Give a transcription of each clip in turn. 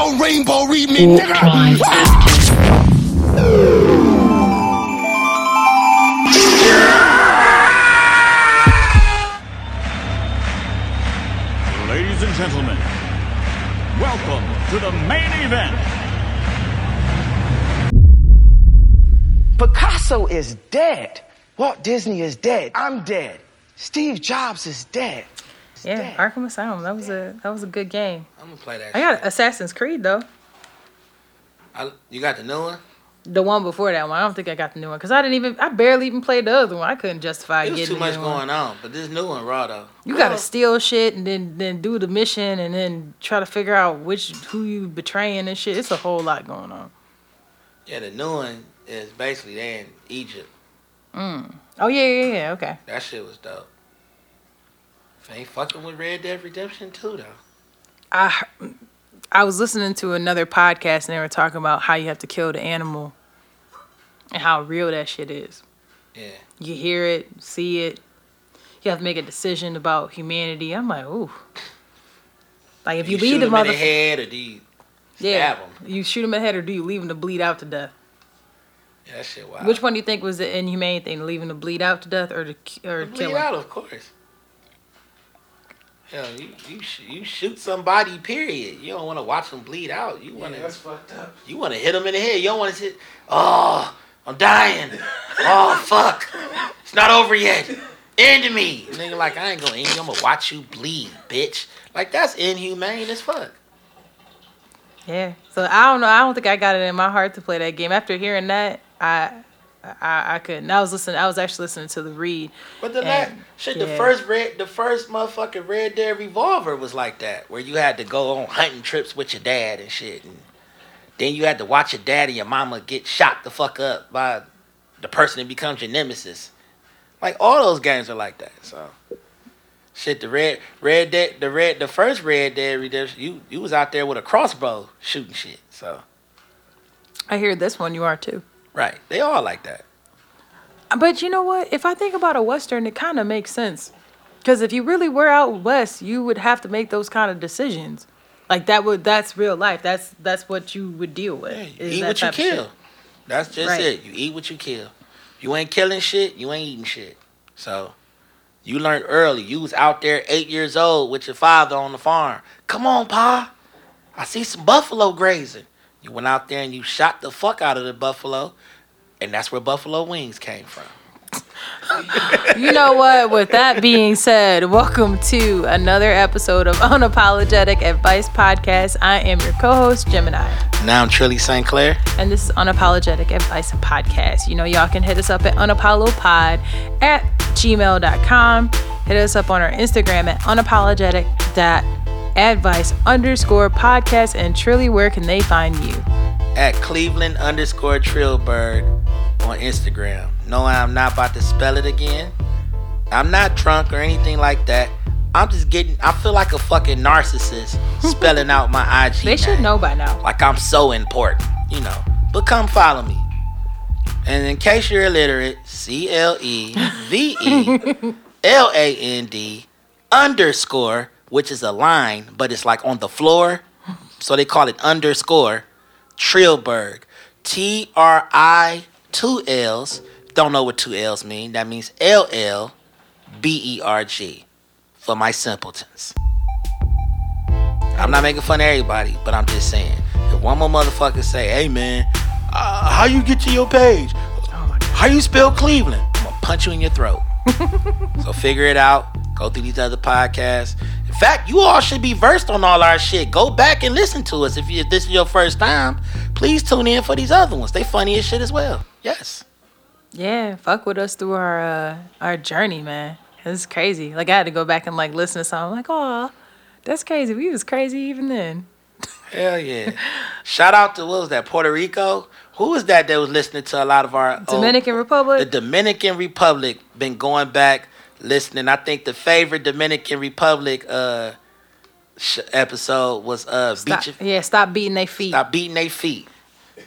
don't rainbow read me, nigga. Ladies and gentlemen, welcome to the main event. Picasso is dead. Walt Disney is dead. I'm dead. Steve Jobs is dead. He's Yeah, dead. Arkham Asylum. That was a that was a good game. I'm gonna play that. I got Assassin's Creed though. I, you got the new one? The one before that one. I don't think I got the new one because I didn't even. I barely even played the other one. I couldn't justify It was getting too the much new one. going on, but this new one raw though. You gotta steal shit and then then do the mission and then try to figure out which who you betraying and shit. It's a whole lot going on. Yeah, the new one is basically they in Egypt. Mm. Oh yeah, yeah, yeah. Okay. That shit was dope. Ain't fucking with Red Dead Redemption 2 though. I I was listening to another podcast and they were talking about how you have to kill the animal and how real that shit is. Yeah. You hear it, see it. You have to make a decision about humanity. I'm like, ooh. Like if you, shoot leave the him in the mother, head or do you yeah, him? you shoot him in the head or do you leave him to bleed out to death? Yeah, that shit wild. Which one do you think was the inhumane thing, leaving him to bleed out to death or to or Bleed kill him? out, of course. Hell, you you sh- you shoot somebody. Period. You don't want to watch them bleed out. You want to. fucked up. You want to hit them in the head. You don't want to hit. Oh, I'm dying. Oh fuck, it's not over yet. End me, nigga. Like I ain't gonna end you. I'm gonna watch you bleed, bitch. Like that's inhumane as fuck. Yeah. So I don't know. I don't think I got it in my heart to play that game. After hearing that, I I, I couldn't. I was listening. I was actually listening to the read. But the last shit, the first red, the first motherfucking Red Dead Revolver was like that, where you had to go on hunting trips with your dad and shit, and then you had to watch your dad and your mama get shot the fuck up by the person that becomes your nemesis. Like all those games are like that. So, shit, the red, Red Dead, the red, the first Red Dead Redemption, you you was out there with a crossbow shooting shit. So, I hear this one. You are too. Right, they all like that. But you know what? If I think about a western, it kind of makes sense. Because if you really were out west, you would have to make those kind of decisions. Like that would that's real life. That's that's what you would deal with. Yeah, you eat what you type of shit. kill. That's just Right. it. You eat what you kill. You ain't killing shit. You ain't eating shit. So you learned early. You was out there eight years old with your father on the farm. Come on, pa. I see some buffalo grazing. You went out there and you shot the fuck out of the buffalo, and that's where buffalo wings came from. You know what? With that being said, welcome to another episode of Unapologetic Advice Podcast. I am your co-host Gemini, Now I'm Trilly St. Clair. and this is Unapologetic Advice Podcast. You know, y'all can hit us up at unapollopod at gmail.com. Hit us up on our Instagram at unapologetic.advice underscore podcast. And Trilly, where can they find you? at Cleveland underscore Trillberg on Instagram. No, I'm not about to spell it again. I'm not drunk or anything like that. I'm just getting, I feel like a fucking narcissist spelling out my IG. They should name. know by now. Like I'm so important, you know. But come follow me. And in case you're illiterate, C L E V E L A N D underscore, which is a line, but it's like on the floor. So they call it underscore Trillberg. T R I two L's. Don't know what two L's mean. That means L L B E R G for my simpletons. I'm not making fun of everybody, but I'm just saying. If one more motherfucker say, hey man, uh, how you get to your page? How you spell Cleveland? I'm gonna punch you in your throat. so figure it out. Go through these other podcasts. In fact, you all should be versed on all our shit. Go back and listen to us. If, you, if this is your first time, please tune in for these other ones. They funny as shit as well. Yes. Yeah, fuck with us through our uh, our journey, man. It's crazy. Like I had to go back and like listen to something. I'm like, oh, That's crazy. We was crazy even then. Hell yeah. Shout out to what was that, Puerto Rico? Who was that that was listening to a lot of our old- Republic? the Dominican Republic been going back listening. I think the favorite Dominican Republic uh sh- episode was uh Stop, beat your, yeah, stop beating their feet. stop beating their feet.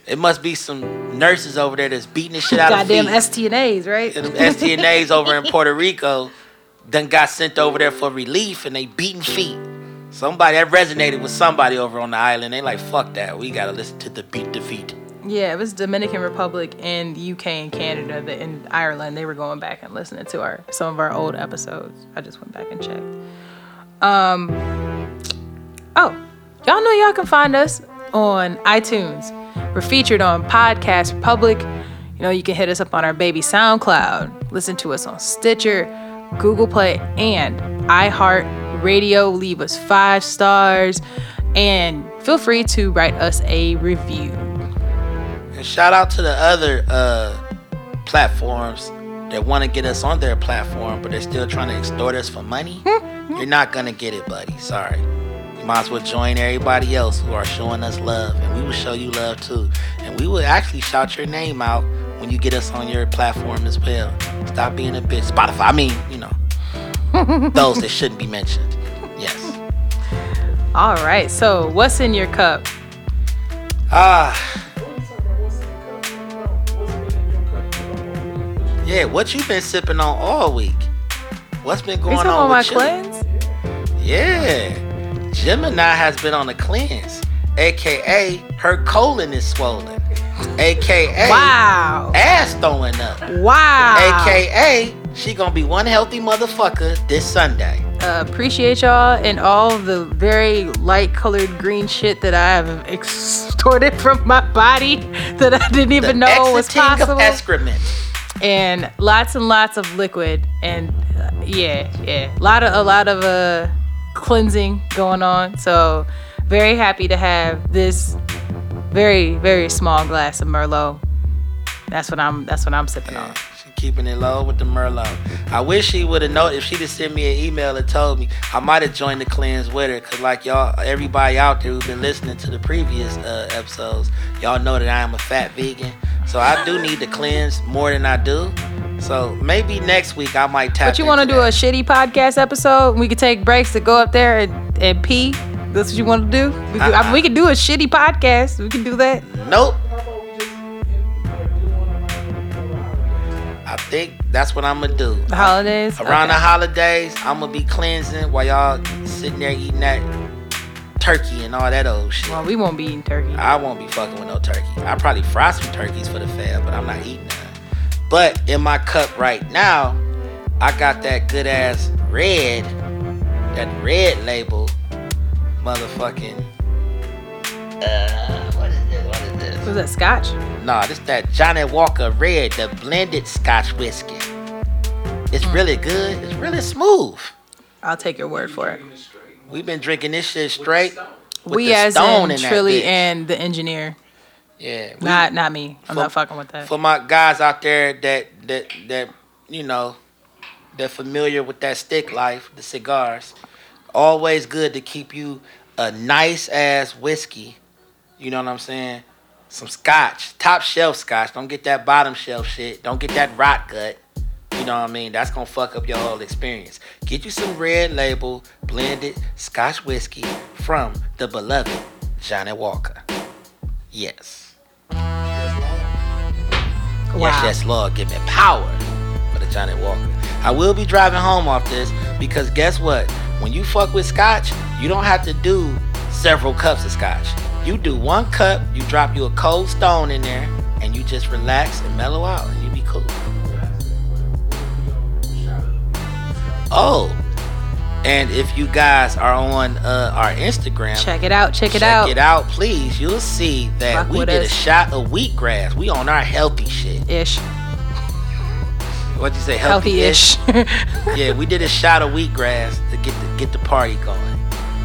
It must be some nurses over there that's beating the shit out Goddamn of feet. Goddamn STNAs, right? And them STNAs over in Puerto Rico then got sent over there for relief and they beating feet. Somebody that resonated with somebody over on the island. They like, fuck that. We gotta listen to the beat the feet. Yeah, it was Dominican Republic and UK and Canada that and Ireland. They were going back and listening to our some of our old episodes. I just went back and checked. Um Oh, y'all know y'all can find us on iTunes. We're featured on Podcast Republic. You know, you can hit us up on our baby SoundCloud. Listen to us on Stitcher, Google Play, and iHeart Radio. Leave us five stars. And feel free to write us a review. And shout out to the other uh, platforms that want to get us on their platform, but they're still trying to extort us for money. You're not gonna get it, buddy. Sorry. You might as well join everybody else who are showing us love, and we will show you love too. And we will actually shout your name out when you get us on your platform as well. Stop being a bitch. Spotify. I mean, you know, those that shouldn't be mentioned. Yes. All right. So, what's in your cup? Ah. Yeah, what you been sipping on all week? What's been going talking on about my with you? cleanse? Yeah. Gemini has been on a cleanse, aka her colon is swollen, aka Wow. ass throwing up, Wow. aka she gonna be one healthy motherfucker this Sunday. Uh, appreciate y'all and all the very light colored green shit that I have extorted from my body that I didn't The even know was possible. of excrement. And lots and lots of liquid and uh, yeah yeah a lot of a lot of uh cleansing going on so very happy to have this very very small glass of merlot that's what i'm that's what i'm sipping on keeping it low with the Merlot. I wish she would have known if she'd have sent me an email and told me. I might have joined the cleanse with her. Cause like y'all, everybody out there who've been listening to the previous uh, episodes, y'all know that I am a fat vegan. So I do need to cleanse more than I do. So maybe next week I might tap. but you want to do a shitty podcast episode we could take breaks to go up there and, and pee that's what you want to do we, could, I mean, Uh-uh. we could do a shitty podcast we can do that Nope. I think that's what I'm gonna do. the holidays Around the holidays, I'm gonna be cleansing while y'all sitting there eating that turkey and all that old shit. well we won't be eating turkey I won't be fucking with no turkey. I probably fry some turkeys for the fam, but I'm not eating none. But in my cup right now, I got that good ass red, that red label, motherfucking. Uh, what is this? What is this? was that scotch Nah, this that Johnnie Walker Red, the blended Scotch whiskey. It's really good. It's really smooth. i'll take your word for it We've been drinking this shit straight. With we the as stone in in that Trilly bitch. and the engineer. yeah, we- Not not me. I'm For- not fucking with that. for my guys out there that that that you know they're familiar with that stick life, the cigars. Always good to keep you a nice ass whiskey. You know what I'm saying? Some scotch, top shelf scotch. Don't get that bottom shelf shit. Don't get that rot gut. You know what I mean? That's gonna fuck up your whole experience. Get you some red label blended scotch whiskey from the beloved Johnnie Walker. Yes. Yes, Wow. yes, Lord, give me power for the Johnnie Walker. I will be driving home off this because guess what? When you fuck with scotch, you don't have to do several cups of scotch. You do one cup, you drop you a cold stone in there, and you just relax and mellow out, and you be cool. Oh, and if you guys are on uh, our Instagram, Check it out. Check it check out. Check it out, please. You'll see that Rock we did a shot of wheatgrass. We on our healthy shit. Ish. What'd you say? Healthy ish. yeah, we did a shot of wheatgrass to get the get the party going.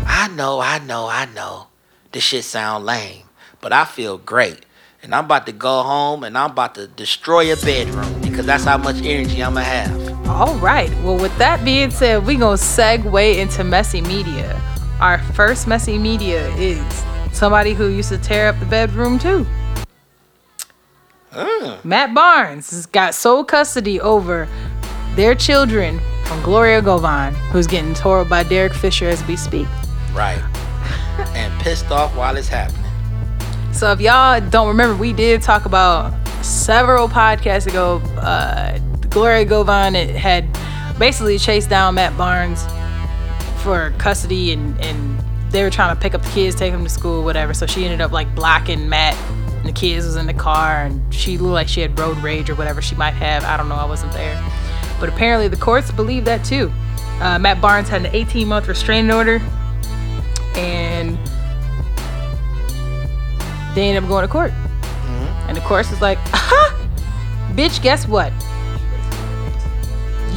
I know, I know, I know. This shit sound lame, but I feel great. And I'm about to go home and I'm about to destroy a bedroom because that's how much energy I'ma have. All right. Well, with that being said, we gonna segue into messy media. our first messy media is somebody who used to tear up the bedroom too. Matt Barnes has got sole custody over their children from Gloria Govan, who's getting tore up by Derek Fisher as we speak. Right. and pissed off while it's happening. So if y'all don't remember, we did talk about several podcasts ago. Uh, Gloria Govan had basically chased down Matt Barnes for custody, and and they were trying to pick up the kids, take them to school, whatever. So she ended up like blocking Matt, and the kids was in the car, and she looked like she had road rage or whatever she might have. I don't know. I wasn't there, but apparently the courts believe that too. Uh, Matt Barnes had an 18 month restraining order, and they ended up going to court. And the courts was like, bitch, guess what?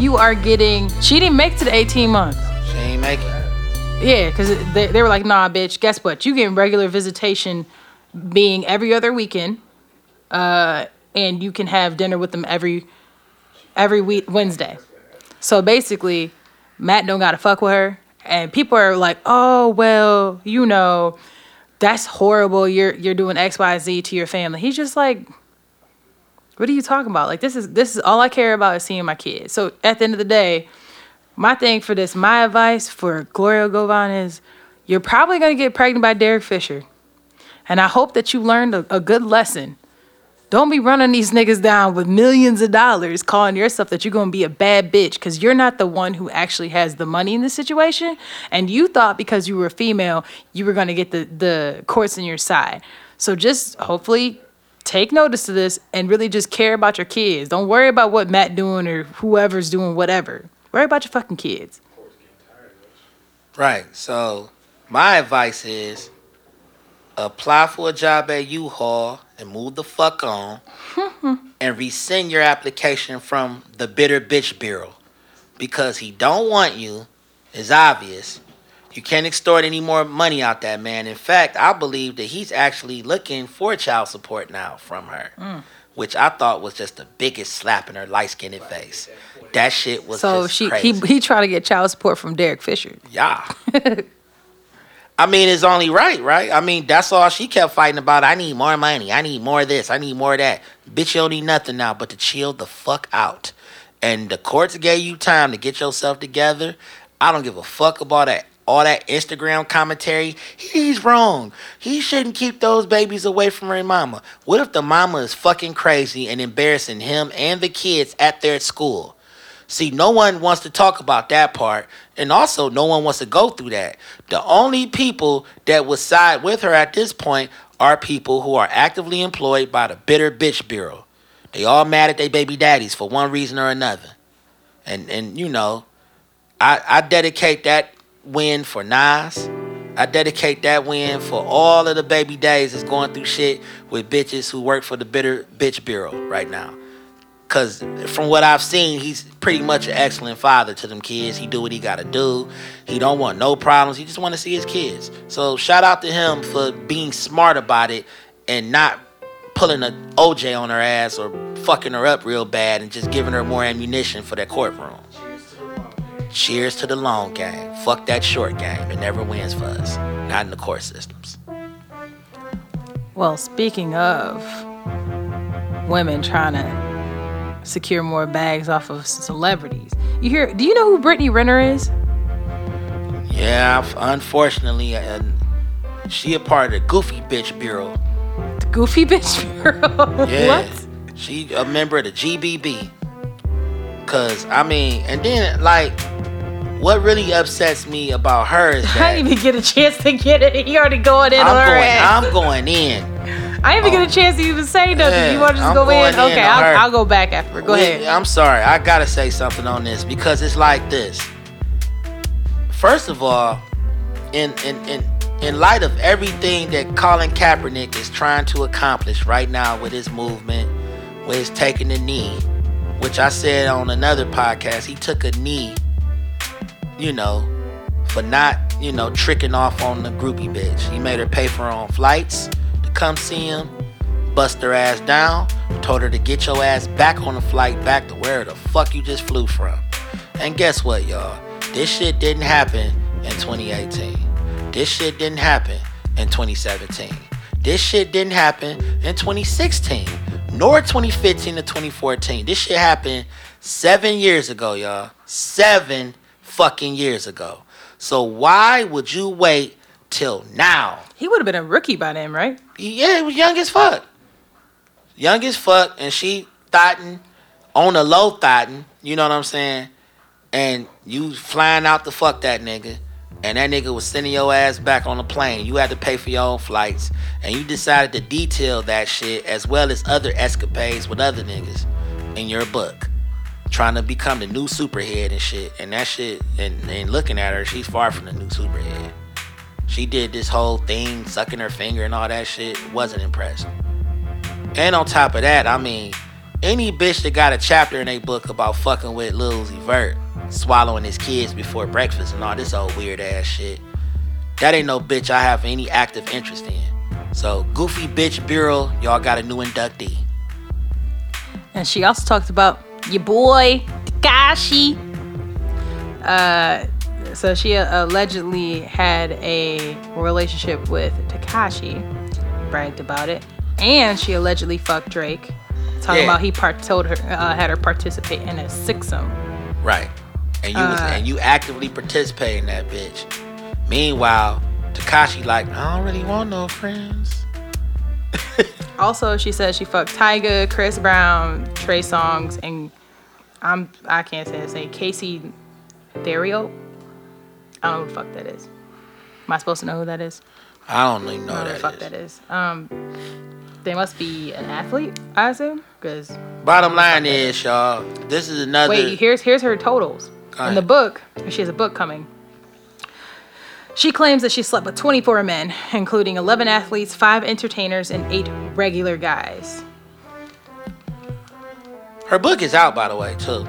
You are getting. She didn't make it to the 18 months. She ain't make it. Yeah, because they, they were like, nah, bitch, guess what? You getting regular visitation being every other weekend. Uh, and you can have dinner with them every every week Wednesday. So basically, Matt don't gotta fuck with her. And people are like, oh well, you know, that's horrible. You're you're doing X, Y, Z to your family. He's just like, what are you talking about? Like this is this is all I care about is seeing my kids. So at the end of the day, my thing for this, my advice for Gloria Govan is you're probably gonna get pregnant by Derek Fisher. And I hope that you learned a, a good lesson. Don't be running these niggas down with millions of dollars, calling yourself that you're gonna be a bad bitch, because you're not the one who actually has the money in this situation. And you thought because you were a female, you were gonna get the, the courts on your side. So just hopefully take notice of this and really just care about your kids. Don't worry about what Matt doing or whoever's doing whatever. Worry about your fucking kids. Right. So my advice is apply for a job at U-Haul and move the fuck on and rescind your application from the Bitter Bitch Bureau because he don't want you. It's obvious. You can't extort any more money out that man. In fact, I believe that he's actually looking for child support now from her, mm. which I thought was just the biggest slap in her light-skinned face. That shit was So just she crazy. he he tried to get child support from Derek Fisher. Yeah. I mean, it's only right, right? I mean, that's all she kept fighting about. I need more money. I need more of this. I need more of that. Bitch, you don't need nothing now but to chill the fuck out. And the courts gave you time to get yourself together. I don't give a fuck about that. All that Instagram commentary. He's wrong. He shouldn't keep those babies away from her mama. What if the mama is fucking crazy and embarrassing him and the kids at their school? See, no one wants to talk about that part, and also no one wants to go through that. The only people that would side with her at this point are people who are actively employed by the Bitter Bitch Bureau. They all mad at their baby daddies for one reason or another. And and you know, I I dedicate that win for Nas. I dedicate that win for all of the baby days that's going through shit with bitches who work for the Bitter Bitch Bureau right now. Cause from what I've seen, he's pretty much an excellent father to them kids. He do what he gotta do. He don't want no problems. He just want to see his kids. So shout out to him for being smart about it and not pulling a OJ on her ass or fucking her up real bad and just giving her more ammunition for that courtroom. Cheers to the long game. Fuck that short game. It never wins for us. Not in the court systems. Well, speaking of women trying to secure more bags off of celebrities, you hear? Do you know who Brittany Renner is? Yeah, unfortunately, uh, and she a part of the Goofy Bitch Bureau. The Goofy Bitch Bureau. Yeah. what? She a member of the GBB. Cause I mean, and then like, what really upsets me about her is that I didn't even get a chance to get it. He already going in I'm on her going, ass. I'm going in. I didn't even get a um, chance to even say nothing. Yeah, you want to just I'm go in? in Okay. I'll, I'll go back after. Go We- ahead. I'm sorry, I gotta say something on this because it's like this. First of all, in in in in light of everything that Colin Kaepernick is trying to accomplish right now with his movement, with his taking the knee, which I said on another podcast, he took a knee, you know, for not, you know, tricking off on the groupie bitch. He made her pay for her own flights to come see him, bust her ass down, told her to get your ass back on the flight back to where the fuck you just flew from. And guess what, y'all? This shit didn't happen in 2018. This shit didn't happen in 2017. This shit didn't happen in 2016, nor 2015 to 2014. This shit happened seven years ago, y'all. Seven fucking years ago. So why would you wait till now? He would have been a rookie by then, right? Yeah, he was young as fuck. Young as fuck, and she thotting on a low thotting, you know what I'm saying? And you flying out to fuck that nigga, and that nigga was sending your ass back on the plane. You had to pay for your own flights, and you decided to detail that shit as well as other escapades with other niggas in your book. Trying to become the new superhead and shit. And that shit, and, and looking at her, she's far from the new superhead. She did this whole thing, sucking her finger and all that shit. Wasn't impressed. And on top of that, I mean, any bitch that got a chapter in a book about fucking with Lil Uzi Vert, swallowing his kids before breakfast and all this old weird ass shit, that ain't no bitch I have any active interest in. So, Goofy Bitch Bureau, y'all got a new inductee. And she also talked about your boy Tekashi. Uh, so she allegedly had a relationship with Tekashi, bragged about it, and she allegedly fucked Drake. Talking Yeah. about he part told her uh, had her participate in a sixum. Right. And you was Uh. and you actively participate in that bitch. Meanwhile, Tekashi like, I don't really want no friends. Also, she said she fucked Tyga, Chris Brown, Trey Songz, and I'm I can't say his name, Casey Dario. I don't know who the fuck that is. Am I supposed to know who that is? I don't even know I don't know that who the fuck is. that is. Um, they must be an athlete, I assume, because Bottom line is, y'all, this is another Wait, here's here's her totals. Go In the book, she has a book coming. She claims that she slept with 24 men, including 11 athletes, 5 entertainers, and 8 regular guys. her book is out by the way, too.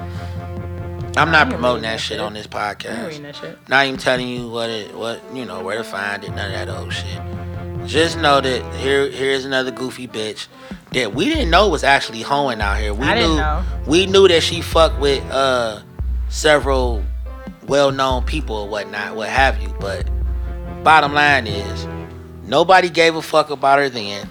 I'm not promoting that shit shit. on this I ain't reading podcast. that shit. Not even telling you what it what you know, where to find it, none of that old shit. Just know that here here's another goofy bitch that we didn't know was actually hoeing out here. We I knew we knew that she fucked with uh several well known people or whatnot, what have you. But bottom line is nobody gave a fuck about her then.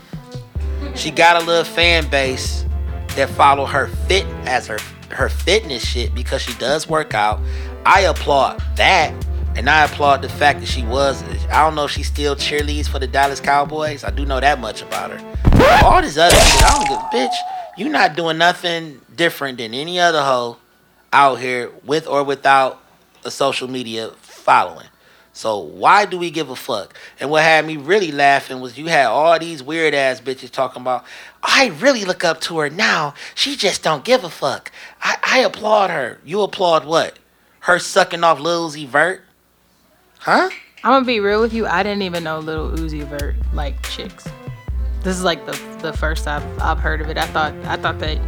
She got a little fan base that follow her fit as her her fitness shit because she does work out. I applaud that. And I applaud the fact that she was I don't know if she still cheerleads for the Dallas Cowboys. I do know that much about her. All this other shit, I don't give a bitch. You're not doing nothing different than any other hoe out here with or without a social media following. So why do we give a fuck? And what had me really laughing was you had all these weird ass bitches talking about, I really look up to her now. She just don't give a fuck. I, I applaud her. You applaud what? Her sucking off Lil Uzi Vert? Huh? I'm gonna be real with you. I didn't even know Little Uzi Vert like chicks. This is like the the first I've I've heard of it. I thought I thought that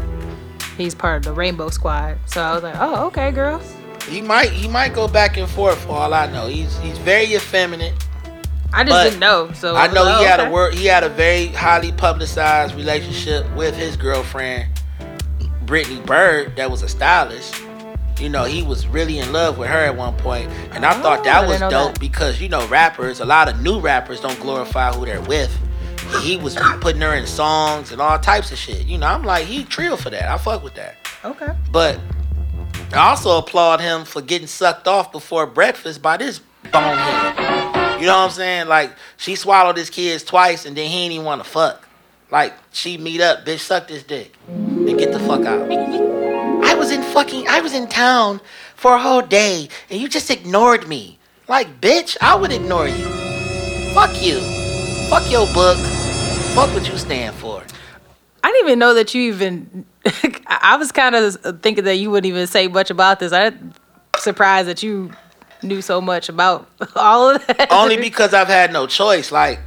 he's part of the Rainbow Squad. So I was like, oh okay, girl. He might he might go back and forth for all I know. He's he's very effeminate. I just didn't know. So I know was he like, had okay. a word. He had a very highly publicized relationship with his girlfriend, Brittany Byrd, that was a stylist. You know, he was really in love with her at one point, and I Oh, thought that oh, didn't was dope that. because you know rappers, a lot of new rappers don't glorify who they're with. He was putting her in songs and all types of shit. You know, I'm like, he trill for that. I fuck with that. Okay. But I also applaud him for getting sucked off before breakfast by this bonehead. You know what I'm saying? Like she swallowed his kids twice and then he ain't even want to fuck. Like she meet up, bitch, suck this dick and get the fuck out. I was in fucking, I was in town for a whole day and you just ignored me. Like, bitch, I would ignore you. Fuck you. Fuck your book. Fuck what you stand for. I didn't even know that you even. I was kind of thinking that you wouldn't even say much about this. I'm surprised that you knew so much about all of that. Only because I've had no choice. Like,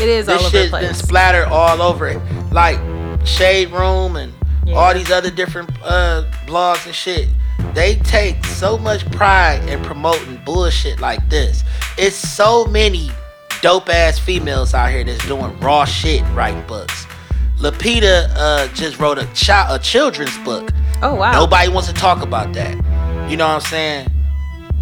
it is all this over the shit's been splattered all over it. Like Shade Room and Yeah. all these other different uh, blogs and shit. They take so much pride in promoting bullshit like this. It's so many dope ass females out here that's doing raw shit writing books. Lupita uh, just wrote a child a children's book. oh wow. Nobody wants to talk about that. You know what I'm saying?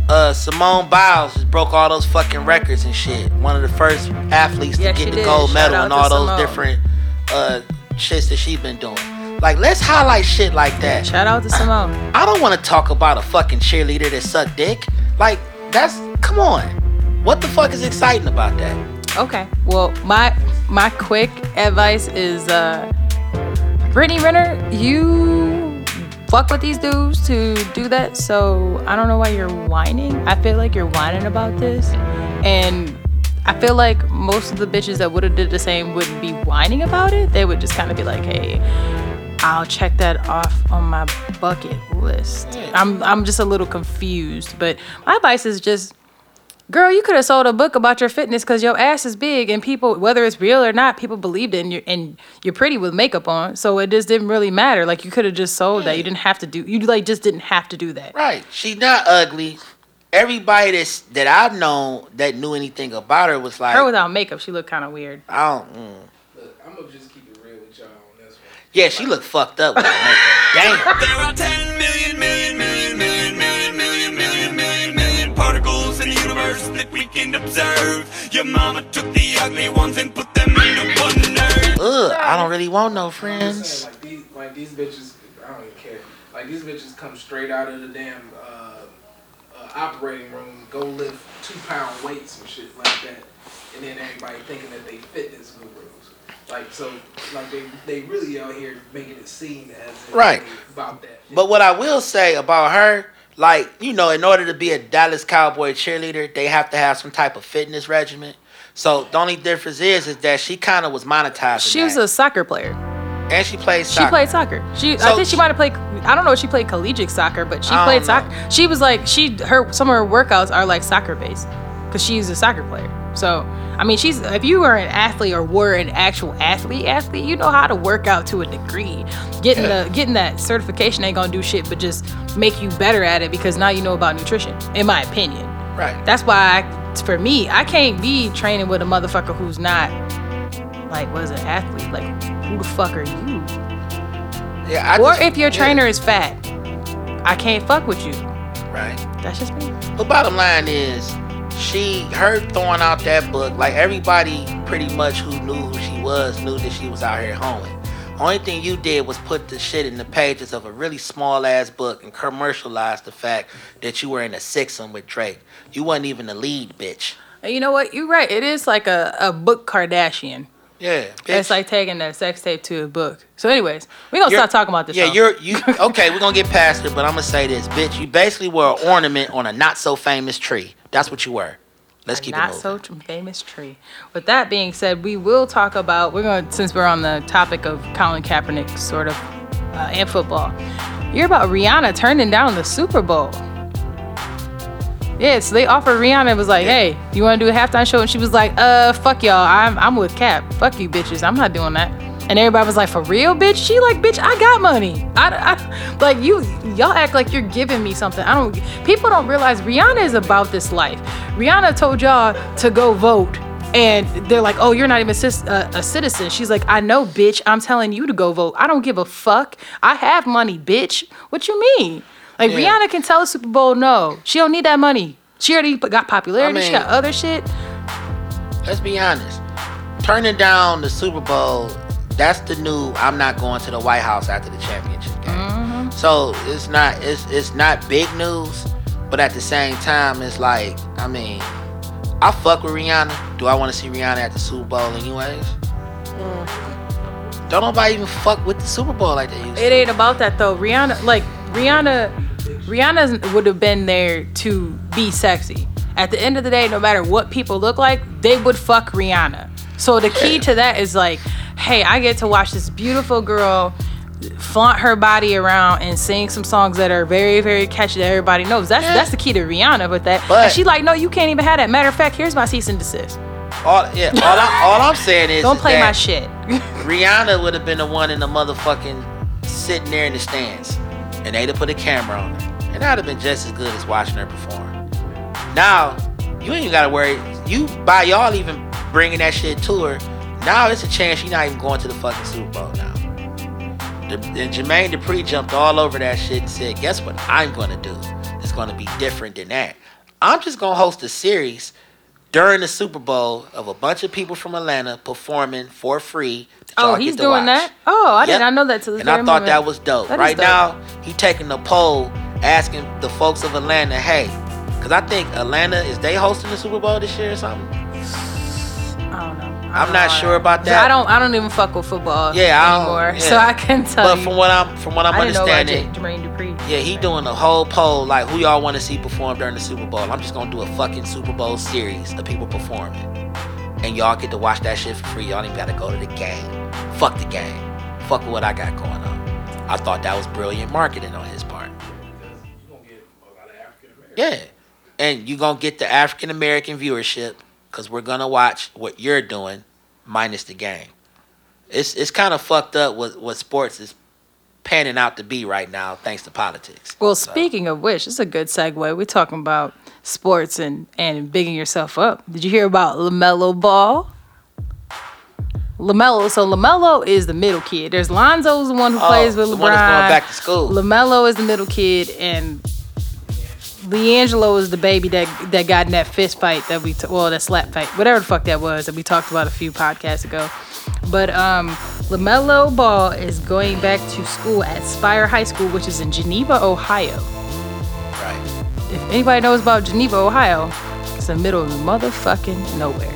uh, Simone Biles just broke all those fucking records and shit. One of the first athletes Yeah, to get the did. gold Shout medal and all those Simone. different uh, shits that she been doing. Like, let's highlight shit like that. Shout out to Simone. I don't want to talk about a fucking cheerleader that sucked dick. Like, that's come on. What the fuck is exciting about that? Okay. Well, my my quick advice is uh Brittany Renner, you fuck with these dudes to do that, so I don't know why you're whining. I feel like you're whining about this. And I feel like most of the bitches that would have did the same wouldn't be whining about it. They would just kind of be like, hey, I'll check that off on my bucket list. I'm I'm just a little confused, but my advice is just Girl, you could have sold a book about your fitness because your ass is big and people, whether it's real or not, people believed it and you're, and you're pretty with makeup on. So it just didn't really matter. Like you could have just sold that. You didn't have to do, you like just didn't have to do that. Right. She's not ugly. Everybody that's that I've known that knew anything about her was like, Her without makeup, she looked kind of weird. I don't. Mm. Look, I'm gonna just keep it real with y'all on this one. Yeah, she looked fucked up with her makeup. Damn. There are 10 million, million, million, universe that observe. Your mama took the ugly ones and put them into one nerd. Ugh, I don't really want no friends. saying, like these, like these bitches, I don't even care. Like these bitches come straight out of the damn uh, uh, operating room, go lift two pound weights and shit like that, and then everybody thinking that they fitness gurus. Like so, like they they really out here making it seem as if Right. about that. But what I will say about her, like, you know, in order to be a Dallas Cowboy cheerleader, they have to have some type of fitness regimen. So the only difference is is that she kind of was monetized She was that. a soccer player. and she played She soccer. played soccer. She, I think she she- might have played. I don't know if she played collegiate soccer, but she I played don't know. soccer. She was like she her some of her workouts are like soccer based because she's a soccer player. So I mean, she's if you were an athlete or were an actual athlete, athlete, you know how to work out to a degree. Getting the getting that certification ain't gonna do shit, but just make you better at it because now you know about nutrition. In my opinion, Right. that's why I, for me, I can't be training with a motherfucker who's not like was an athlete? Like who the fuck are you? Yeah. I Or just- if your yeah, trainer is fat, I can't fuck with you. Right. That's just me. But bottom line is, she her throwing out that book, like everybody pretty much who knew who she was knew that she was out here hoeing. Only thing you did was put the shit in the pages of a really small ass book and commercialize the fact that you were in a sixum with Drake. You wasn't even the lead, bitch. And you know what? You're right. It is like a, a book Kardashian. Yeah, bitch. It's like taking a sex tape to a book. So, anyways, we're gonna You're- stop talking about this. Yeah, song. you're you okay. We're gonna get past it, but I'm gonna say this, bitch. You basically were an ornament on a not so famous tree. That's what you were. Let's keep not it moving. so famous tree. With that being said, we will talk about. We're going to since we're on the topic of Colin Kaepernick, sort of, uh, and football. You're about Rihanna turning down the Super Bowl. Yeah, so they offered Rihanna. It was like, hey, you want to do a halftime show? And she was like, uh, fuck y'all. I'm I'm with Cap. Fuck you, bitches. I'm not doing that. And everybody was like, for real, bitch? She like, bitch, I got money. I, I like you. Y'all act like you're giving me something. I don't. People don't realize Rihanna is about this life. Rihanna told y'all to go vote. And they're like, oh, you're not even a citizen. She's like, I know, bitch. I'm telling you to go vote. I don't give a fuck. I have money, bitch. What you mean? Like Yeah. Rihanna can tell the Super Bowl no. She don't need that money. She already got popularity. she mean- got other shit. let's be honest. Turning down the Super Bowl, that's the new I'm not going to the White House after the championship game. Mm-hmm. So it's not it's it's not big news, but at the same time it's like, I mean, I fuck with Rihanna. Do I want to see Rihanna at the Super Bowl anyways? Don't nobody even fuck with the Super Bowl like they used It to. ain't about that though. Rihanna, like Rihanna, Rihanna would have been there to be sexy. At the end of the day, no matter what people look like, they would fuck Rihanna. So the key to that is like, hey, I get to watch this beautiful girl flaunt her body around and sing some songs that are very, very catchy that everybody knows. That's that's the key to Rihanna with that. But- and she like, no, you can't even have that. Matter of fact, here's my cease and desist. All yeah, all, I, all I'm saying is Don't play my shit. Rihanna would have been the one in the motherfucking sitting there in the stands, and they'd have put a camera on her, and that'd have been just as good as watching her perform. Now, you ain't even gotta worry. You by y'all even bringing that shit to her. Now it's a chance you're not even going to the fucking Super Bowl now. The, and Jermaine Dupri jumped all over that shit and said, "Guess what I'm gonna do? It's gonna be different than that." I'm just gonna host a series during the Super Bowl of a bunch of people from Atlanta performing for free. Oh, he's doing watch. that. Oh, I did Yep. not know that. To this And I thought moment. that was dope. That right dope. now, he taking a poll asking the folks of Atlanta, hey, because I think Atlanta is they hosting the Super Bowl this year or something. I don't know. I I'm don't sure about that. I don't. I don't even fuck with football. Yeah, I don't- anymore. yeah. So I can tell But you. from what I'm from what I'm I didn't know about understanding, Jermaine Dupri. Yeah, he doing a whole poll like who y'all want to see perform during the Super Bowl. I'm just gonna do a fucking Super Bowl series of people performing, and y'all get to watch that shit for free. Y'all ain't gotta go to the game. Fuck the game. Fuck what I got going on. I thought that was brilliant marketing on his part. You're gonna get a lot of African Americans. Yeah, and you gonna get the African American viewership because we're gonna watch what you're doing minus the game. It's it's kind of fucked up what what sports is panning out to be right now thanks to politics. Well, So- speaking of which, it's a good segue. We're talking about sports and and bigging yourself up. Did you hear about Lamelo Ball? Lamelo. So Lamelo is the middle kid. There's Lonzo's the one who Oh, plays with the LeBron. one that's going back to school. Lamelo is the middle kid, and LiAngelo is the baby that that got in that fist fight that we t- well that slap fight whatever the fuck that was that we talked about a few podcasts ago. But um, Lamelo Ball is going back to school at Spire High School, which is in Geneva, Ohio. Right. If anybody knows about Geneva, Ohio, it's in the middle of motherfucking nowhere.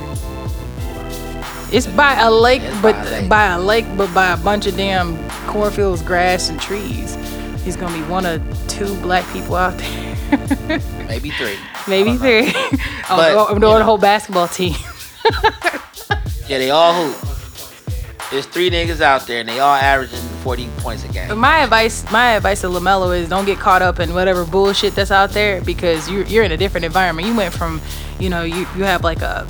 It's by a lake, but by a lake. by a lake, but by a bunch of damn cornfields, grass, and trees. He's gonna be one of two black people out there, Maybe three. maybe three. Oh, but, oh, you know. whole basketball team. Yeah, they all hoop. There's three niggas out there, and they all averaging 40 points a game. My advice, my advice to Lamelo is don't get caught up in whatever bullshit that's out there because you're you're in a different environment. You went from, you know, you you have like a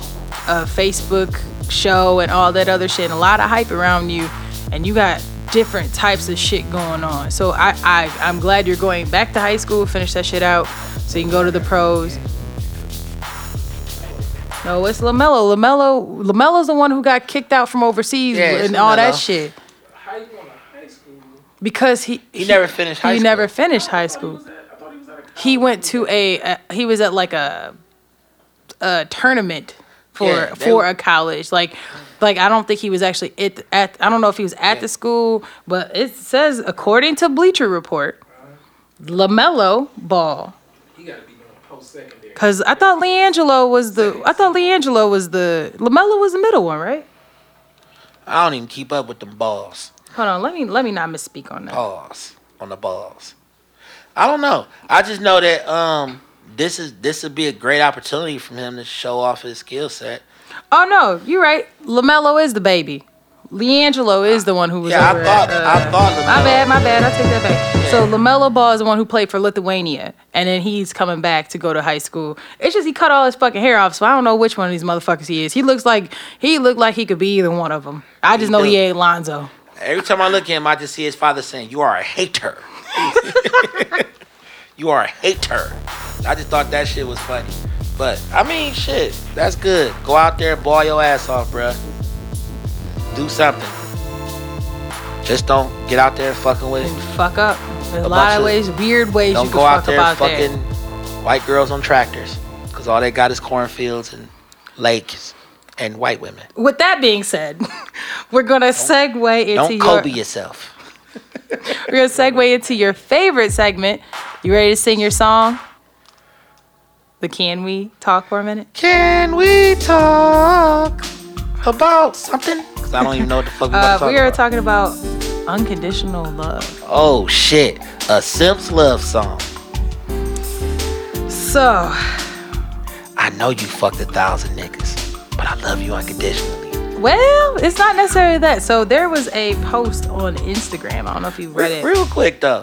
a Facebook show and all that other shit, and a lot of hype around you, and you got different types of shit going on. So I I I'm glad you're going back to high school, finish that shit out, so you can go to the pros. No, it's Lamelo. Lamelo. Lamelo's the one who got kicked out from overseas Yeah, and all that shit How you going to high school? because he He never finished high he school. never finished high school. He was at a He went to a, a he was at like a a tournament for Yeah, they- for a college. Like like I don't think he was actually at, at I don't know if he was at the school, but it says according to Bleacher Report, Lamelo Ball. He got to be doing post secondary. Cause I thought LiAngelo was the I thought LiAngelo was the Lamelo was the middle one, right? I don't even keep up with them balls. Hold on, let me let me not misspeak on that. Balls on the balls. I don't know. I just know that um this is this would be a great opportunity for him to show off his skill set. Oh no, you're right. Lamelo is the baby. LiAngelo is the one who was Yeah, over I thought at, uh, I thought LaMelo- My bad, my bad. I take that back. So Lamelo Ball is the one who played for Lithuania, and then he's coming back to go to high school. It's just he cut all his fucking hair off, so I don't know which one of these motherfuckers he is. He looks like he looked like he could be either one of them. I just He know do. he ain't Lonzo. Every time I look at him, I just see his father saying, "You are a hater. you are a hater." I just thought that shit was funny. But I mean, shit, that's good. Go out there, and ball your ass off, bruh. Do something. Just don't get out there fucking with And fuck up. There's a, A lot of ways, weird ways Don't can go out there fucking there. white girls on tractors, cause all they got is cornfields and lakes and white women. With that being said, we're gonna segue into Don't your Kobe yourself. We're gonna segue into your favorite segment. You ready to sing your song? The Can We Talk for a minute? Can we talk about something? Cause I don't even know what the fuck we Uh, about to talk we are about. talking about unconditional love. Oh shit, a Simps love song. So, I know you fucked a thousand niggas, but I love you unconditionally. well, it's not necessarily that. So there was a post on Instagram. I don't know if you read Re- it. Real quick though,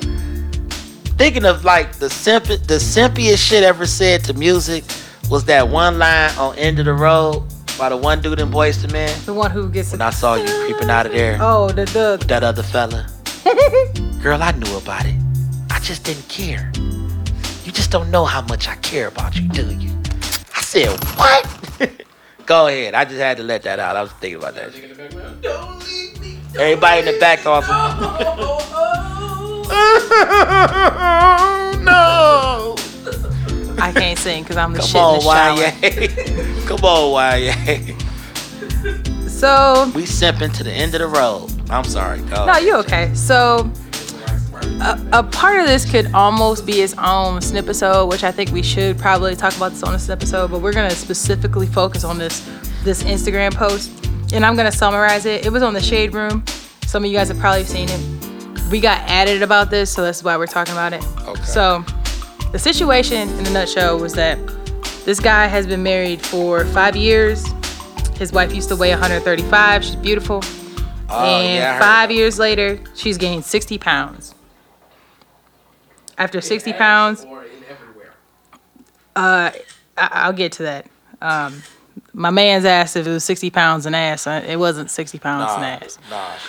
thinking of like the simp, the simpiest shit ever said to music was that one line on "End of the Road" by the one dude in Boyz II Men. The one who gets it. When I saw you creeping out of there, Oh, the the that other fella. Girl, I knew about it. I just didn't care. You just don't know how much I care about you, do you? I said, what? Go ahead. I just had to let that out. I was thinking about that. shit. In the background. Don't leave. Everybody in the back off. No. I can't sing because I'm the Come shit on, in the shower. YA. Come on, YA. So We simping to the end of the road. I'm sorry. Go. no, you okay? So a, a part of this could almost be its own snip episode, which I think we should probably talk about this on this episode. But we're gonna specifically focus on this this Instagram post, and I'm gonna summarize it. It was on the Shade Room. Some of you guys have probably seen it. We got added about this, so that's why we're talking about it. Okay. So the situation in a nutshell was that this guy has been married for five years. His wife used to weigh 135. She's beautiful. Oh, and yeah, five years later, she's gained 60 pounds. After 60 pounds, Or in everywhere. I- I'll get to that. Um, my man's asked if it was 60 pounds an ass. Uh, It wasn't 60 pounds Nah, in ass. nah, she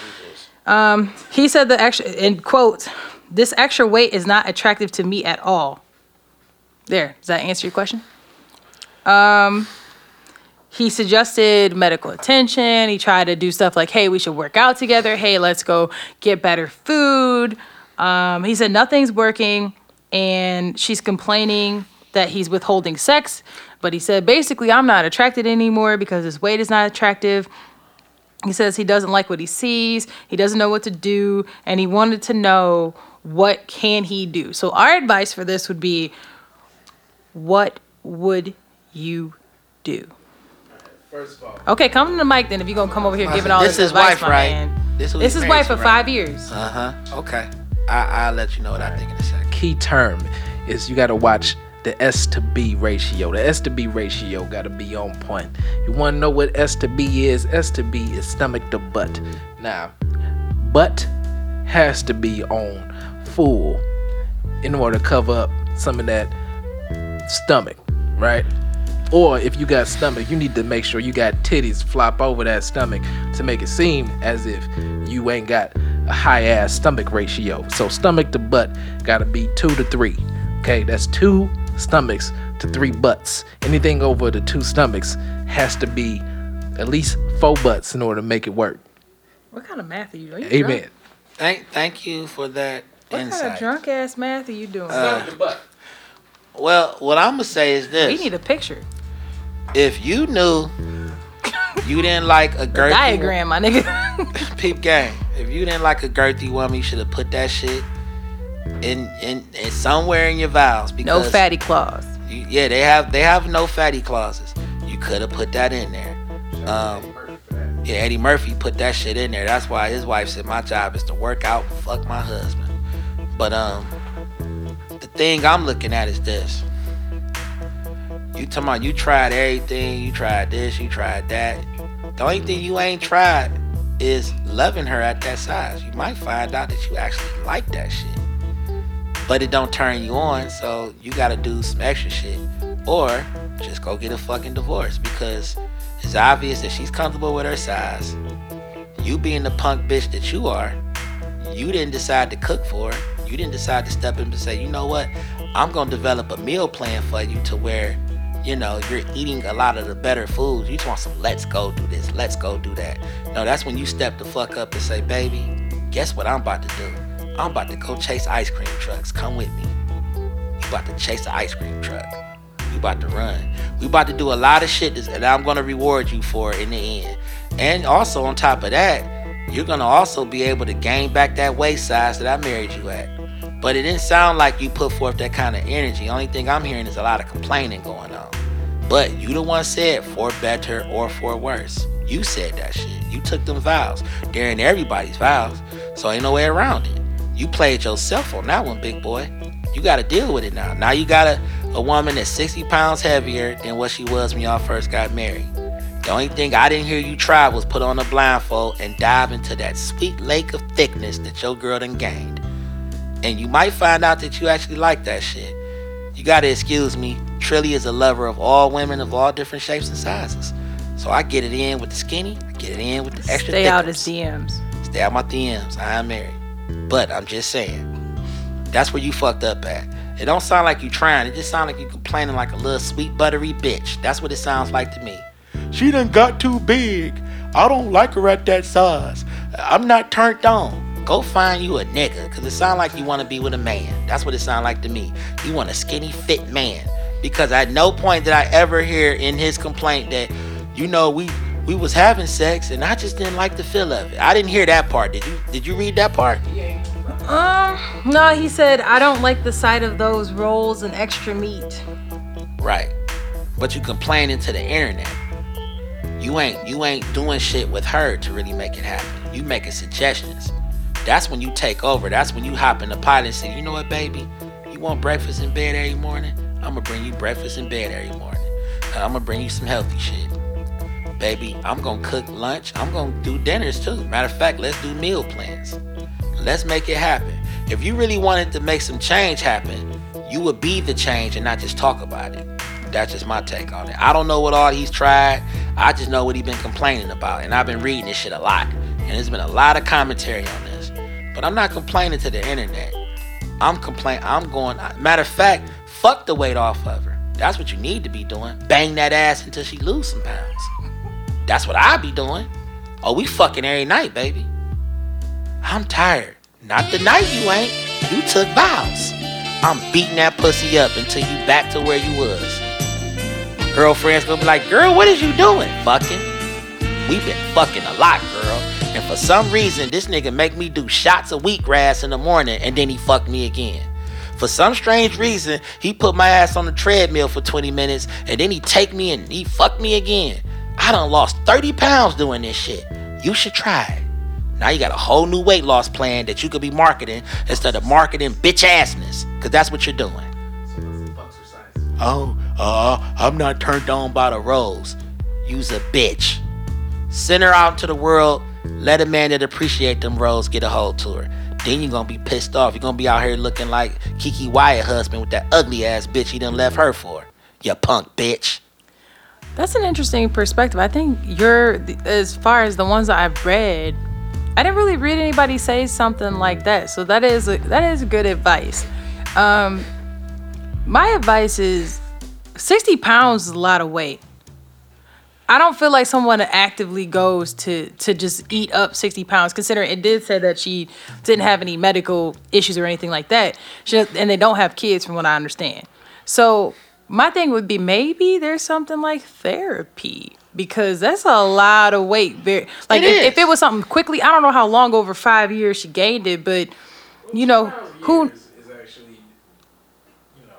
just. He said the extra, in quote, this extra weight is not attractive to me at all. There, does that answer your question? Um, he suggested medical attention. He tried to do stuff like, hey, we should work out together. Hey, let's go get better food. Um, he said nothing's working, and she's complaining that he's withholding sex. But he said, basically, I'm not attracted anymore because his weight is not attractive. He says he doesn't like what he sees, he doesn't know what to do, and he wanted to know what can he do. So our advice for this would be what would you do? First of all, Okay, come to the mic then if you're gonna come over here giving all This this, is advice, wife, my right? man. This This is wife for right? five years. Uh huh. Okay. I I'll let you know what I think in a second. key term is you got to watch the S to B ratio. The S to B ratio got to be on point. You want to know what S to B is? S to B is stomach to butt. Now, butt has to be on full in order to cover up some of that stomach, right? Or if you got stomach, you need to make sure you got titties flop over that stomach to make it seem as if you ain't got a high ass stomach ratio. So stomach to butt gotta be two to three. Okay, that's two stomachs to three butts. Anything over the two stomachs has to be at least four butts in order to make it work. What kind of math are you doing? You Amen. drunk? Thank thank you for that insight. What kind of drunk ass math are you doing? stomach to. Well, what I'm gonna say is this: we need a picture. if you knew you didn't like a girthy Diagram, my nigga. peep game, if you didn't like a girthy woman, you should have put that shit in in, in somewhere in your vows. because no fatty claws. You, yeah, they have they have no fatty clauses. You could have put that in there. Um, yeah, Eddie Murphy put that shit in there. That's why his wife said my job is to work out, fuck my husband. But um, the thing I'm looking at is this. You talking about you tried everything, you tried this, you tried that. The only thing you ain't tried is loving her at that size. You might find out that you actually like that shit but it don't turn you on, so you gotta do some extra shit. Or just go get a fucking divorce because it's obvious that she's comfortable with her size. You being the punk bitch that you are, you didn't decide to cook for her. You didn't decide to step in and say, you know what, I'm gonna develop a meal plan for you to where, you know, you're eating a lot of the better foods. You just want some let's go do this, let's go do that. No, that's when you step the fuck up and say, baby, guess what I'm about to do? I'm about to go chase ice cream trucks. Come with me. You about to chase the ice cream truck. We about to run. We about to do a lot of shit that I'm gonna reward you for in the end. And also on top of that, you're gonna also be able to gain back that waist size that I married you at. But it didn't sound like you put forth that kind of energy. Only thing I'm hearing is a lot of complaining going on. But you the one said for better or for worse. You said that shit. You took them vows. They're in everybody's vows. So ain't no way around it. You played yourself on that one, big boy. You gotta deal with it now. Now you got a, a woman that's 60 pounds heavier than what she was when y'all first got married. The only thing I didn't hear you try was put on a blindfold and dive into that sweet lake of thickness that your girl done gained. And you might find out that you actually like that shit. You gotta excuse me. Trilly is a lover of all women of all different shapes and sizes. So I get it in with the skinny, I get it in with the extra Stay out his DMs. Stay out my DMs. I am married. But I'm just saying, that's where you fucked up at. It don't sound like you trying. It just sound like you complaining like a little sweet buttery bitch. That's what it sounds like to me. She done got too big. I don't like her at that size. I'm not turned on. Go find you a nigga, cause it sound like you want to be with a man. That's what it sound like to me. You want a skinny, fit man. because at no point did I ever hear in his complaint that, you know, we we was having sex and I just didn't like the feel of it. I didn't hear that part. Did you? Did you read that part? Um, no, he said I don't like the sight of those rolls and extra meat. Right. But you complaining to the internet. You ain't you ain't doing shit with her to really make it happen. You making suggestions. That's when you take over. That's when you hop in the pilot and say, you know what, baby? You want breakfast in bed every morning? I'm gonna bring you breakfast in bed every morning. I'm gonna bring you some healthy shit. Baby, I'm gonna cook lunch. I'm gonna do dinners too. Matter of fact, let's do meal plans. Let's make it happen. If you really wanted to make some change happen, you would be the change and not just talk about it. That's just my take on it. I don't know what all he's tried. I just know what he's been complaining about. And I've been reading this shit a lot. And there's been a lot of commentary on this. But I'm not complaining to the internet. I'm complaining. I'm going. Matter of fact, fuck the weight off of her. That's what you need to be doing. Bang that ass until she lose some pounds. That's what I be doing. Oh, we fucking every night, baby. I'm tired. Not the night you ain't. You took vows. I'm beating that pussy up until you back to where you was. Girlfriend's gonna be like, girl, what is you doing? Fucking. We been fucking a lot, girl. And for some reason, this nigga make me do shots of wheatgrass in the morning and then he fuck me again. For some strange reason, he put my ass on the treadmill for 20 minutes and then he take me and he fuck me again. I done lost 30 pounds doing this shit. You should try it. Now you got a whole new weight loss plan that you could be marketing instead of marketing bitch assness. Cause that's what you're doing. Oh, uh, I'm not turned on by the rose. You's a bitch. Send her out to the world. Let a man that appreciate them roles get a hold to her. Then you're gonna be pissed off. You're gonna be out here looking like Keke Wyatt husband with that ugly ass bitch he done left her for. You punk bitch. That's an interesting perspective. I think you're, as far as the ones that I've read, I didn't really read anybody say something like that. So that is a, that is good advice. Um, my advice is 60 pounds is a lot of weight. I don't feel like someone actively goes to to just eat up 60 pounds, considering it did say that she didn't have any medical issues or anything like that. She, and they don't have kids, from what I understand. So my thing would be maybe there's something like therapy because that's a lot of weight. Very like It if, if it was something quickly, I don't know how long over five years she gained it, but you know who Is, is actually, you know,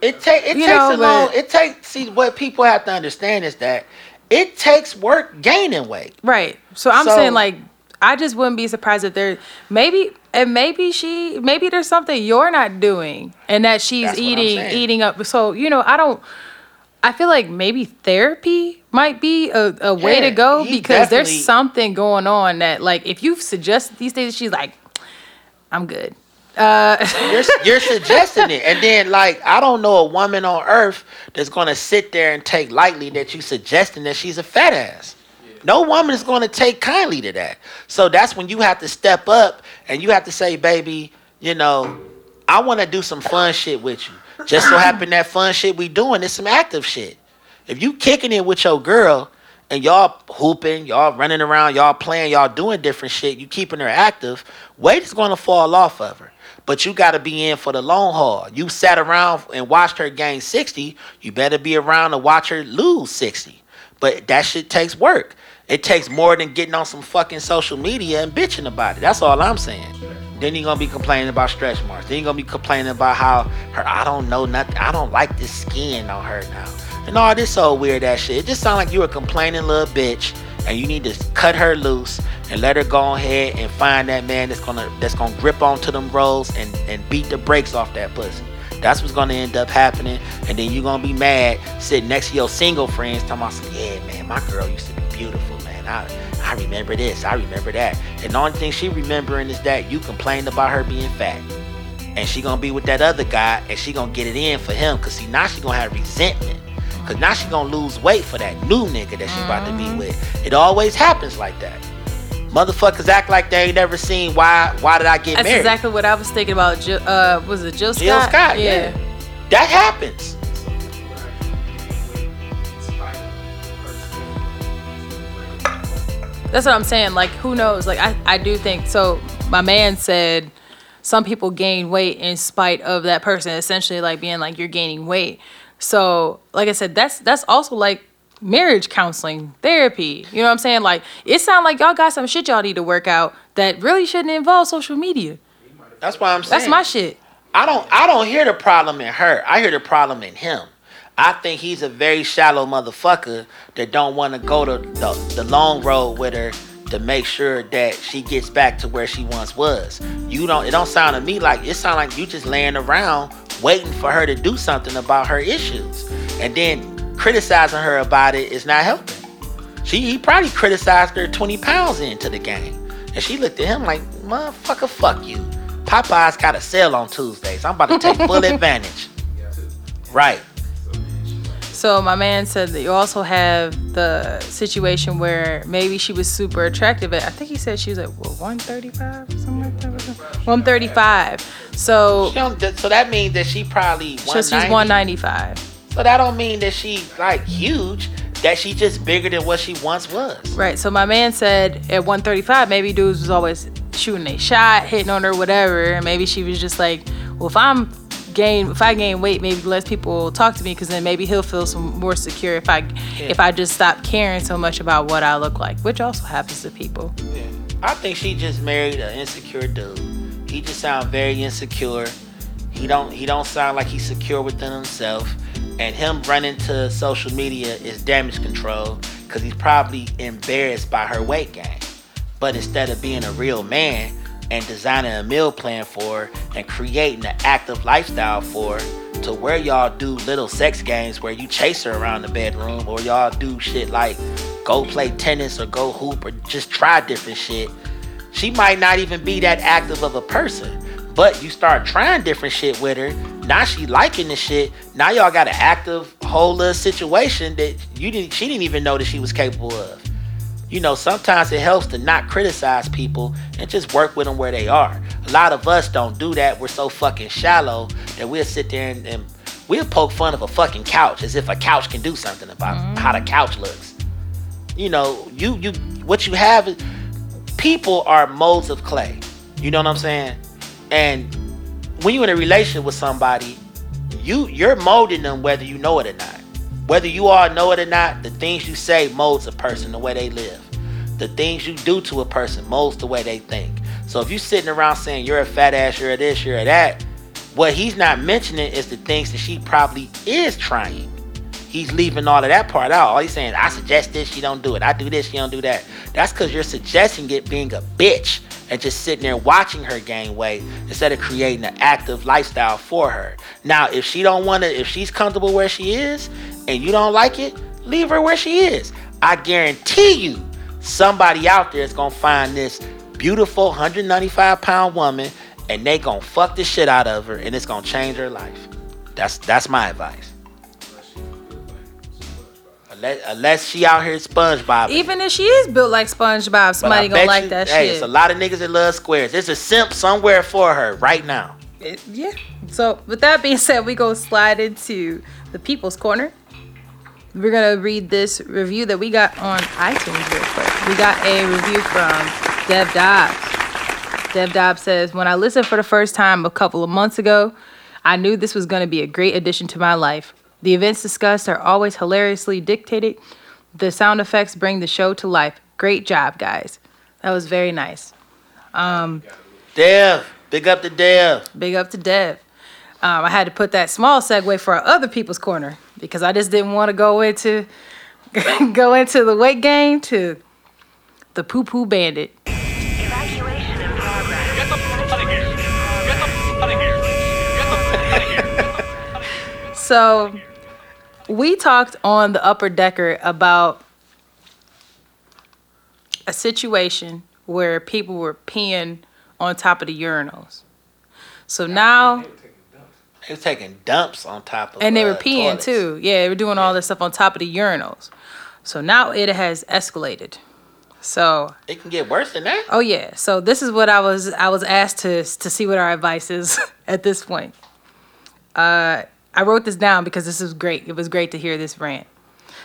It take it You takes know, a long. It takes see what people have to understand is that it takes work gaining weight. Right. So I'm So- saying like I just wouldn't be surprised if there maybe and maybe she maybe there's something you're not doing and that she's That's eating eating up. So you know I don't. I feel like maybe therapy might be a, a way Yeah, to go because there's something going on that like if you've suggested these days she's like I'm good. Uh, You're, you're suggesting it, and then like I don't know a woman on earth that's gonna sit there and take lightly that you suggesting that she's a fat ass. No woman is gonna take kindly to that. So that's when you have to step up and you have to say, baby, you know, I want to do some fun shit with you. Just so happen that fun shit we doing is some active shit. If you kicking it with your girl and y'all hooping, y'all running around, y'all playing, y'all doing different shit, you keeping her active, weight is gonna fall off of her. But you gotta be in for the long haul. You sat around and watched her gain 60, you better be around to watch her lose 60. But that shit takes work. It takes more than getting on some fucking social media and bitching about it. That's all I'm saying. Then you're gonna be complaining about stretch marks. Then you're gonna be complaining about how her I don't know nothing. I don't like this skin on her now. And all this old weird ass shit. It just sounds like you a complaining little bitch and you need to cut her loose and let her go ahead and find that man that's gonna that's gonna grip onto them rolls and, and beat the brakes off that pussy. That's what's gonna end up happening, and then you're gonna be mad sitting next to your single friends talking about, yeah, man, my girl used to be beautiful. I I remember this, I remember that, and the only thing she remembering is that you complained about her being fat, and she gonna be with that other guy, and she gonna get it in for him, cause see now she gonna have resentment, cause now she gonna lose weight for that new nigga that she about to be with. It always happens like that. Motherfuckers act like they ain't never seen why. Why did I get that's married? exactly what I was thinking about. Jill, uh, was it Jill Scott? Jill Scott, yeah. That happens. That's what I'm saying. Like, who knows? Like, I, I do think so. My man said some people gain weight in spite of that person, essentially, like being like, you're gaining weight. So, like I said, that's that's also like marriage counseling, therapy. You know what I'm saying? Like it sounds like y'all got some shit y'all need to work out that really shouldn't involve social media. That's why I'm saying. That's my shit. I don't I don't hear the problem in her. I hear the problem in him. I think he's a very shallow motherfucker that don't want to go to the, the long road with her to make sure that she gets back to where she once was. You don't it don't sound to me like it sound like you just laying around waiting for her to do something about her issues. And then criticizing her about it is not helping. She he probably criticized her 20 pounds into the game. And she looked at him like, motherfucker, fuck you. Popeye's got a sale on Tuesdays. I'm about to take full advantage. Right. So my man said that you also have the situation where maybe she was super attractive. I think he said she was like what, 135, something like that. 135. So She don't, th- so that means that she probably so she's 195. So that don't mean that she like huge. That she just bigger than what she once was. Right. So my man said at 135, maybe dudes was always shooting a shot, hitting on her, whatever. And maybe she was just like, well, if I'm gain, if I gain weight, maybe less people talk to me, because then maybe he'll feel some more secure if I, if I just stop caring so much about what I look like, which also happens to people. I think she just married an insecure dude. He just sound very insecure. He don't he don't sound like he's secure within himself. And him running to social media is damage control because he's probably embarrassed by her weight gain. But instead of being a real man and designing a meal plan for and creating an active lifestyle for to where y'all do little sex games where you chase her around the bedroom or y'all do shit like go play tennis or go hoop or just try different shit she might not even be that active of a person. But you start trying different shit with her. Now she liking the shit. Now y'all got an active whole little situation that you didn't she didn't even know that she was capable of. You know, sometimes it helps to not criticize people and just work with them where they are. A lot of us don't do that. We're so fucking shallow that we'll sit there and, and we'll poke fun of a fucking couch as if a couch can do something about mm-hmm. how the couch looks. You know, you you what you have is people are molds of clay. You know what I'm saying? And when you're in a relationship with somebody, you you're molding them whether you know it or not. Whether you all know it or not, the things you say molds a person the way they live. The things you do to a person molds the way they think. So if you're sitting around saying you're a fat ass, you're a this, you're a that, what he's not mentioning is the things that she probably is trying. He's leaving all of that part out. All he's saying, I suggest this, she don't do it. I do this, she don't do that. That's because you're suggesting it being a bitch and just sitting there watching her gain weight instead of creating an active lifestyle for her. Now, if she don't want to, if she's comfortable where she is and you don't like it, leave her where she is. I guarantee you, somebody out there is gonna find this beautiful 195 pound woman and they gonna fuck the shit out of her and it's gonna change her life. That's that's my advice. Unless, unless she out here SpongeBob. Even if she is built like SpongeBob, somebody gonna like you- that hey, shit. It's a lot of niggas that love squares. There's a simp somewhere for her right now. It- yeah. So with that being said, we go slide into the people's corner. We're gonna read this review that we got on iTunes real quick. We got a review from Dev Dobbs. Dev Dobbs says, "When I listened for the first time a couple of months ago, I knew this was gonna be a great addition to my life. The events discussed are always hilariously dictated. The sound effects bring the show to life. Great job, guys. That was very nice. Um, Dev, big up to Dev. Big up to Dev. Um, I had to put that small segue for our other people's corner because I just didn't want to go into go into the weight gain to the poo poo bandit. Evacuation in progress. Get the f- out of here. Get the f- out of here. Get the f- out of here. So we talked on the upper decker about a situation where people were peeing on top of the urinals. So now They was taking dumps on top of and they were uh, peeing toilets. too. Yeah, they were doing all this stuff on top of the urinals. So now it has escalated. So It can get worse than that. oh yeah. So this is what I was I was asked to to see what our advice is at this point. Uh, I wrote this down because this is great. It was great to hear this rant.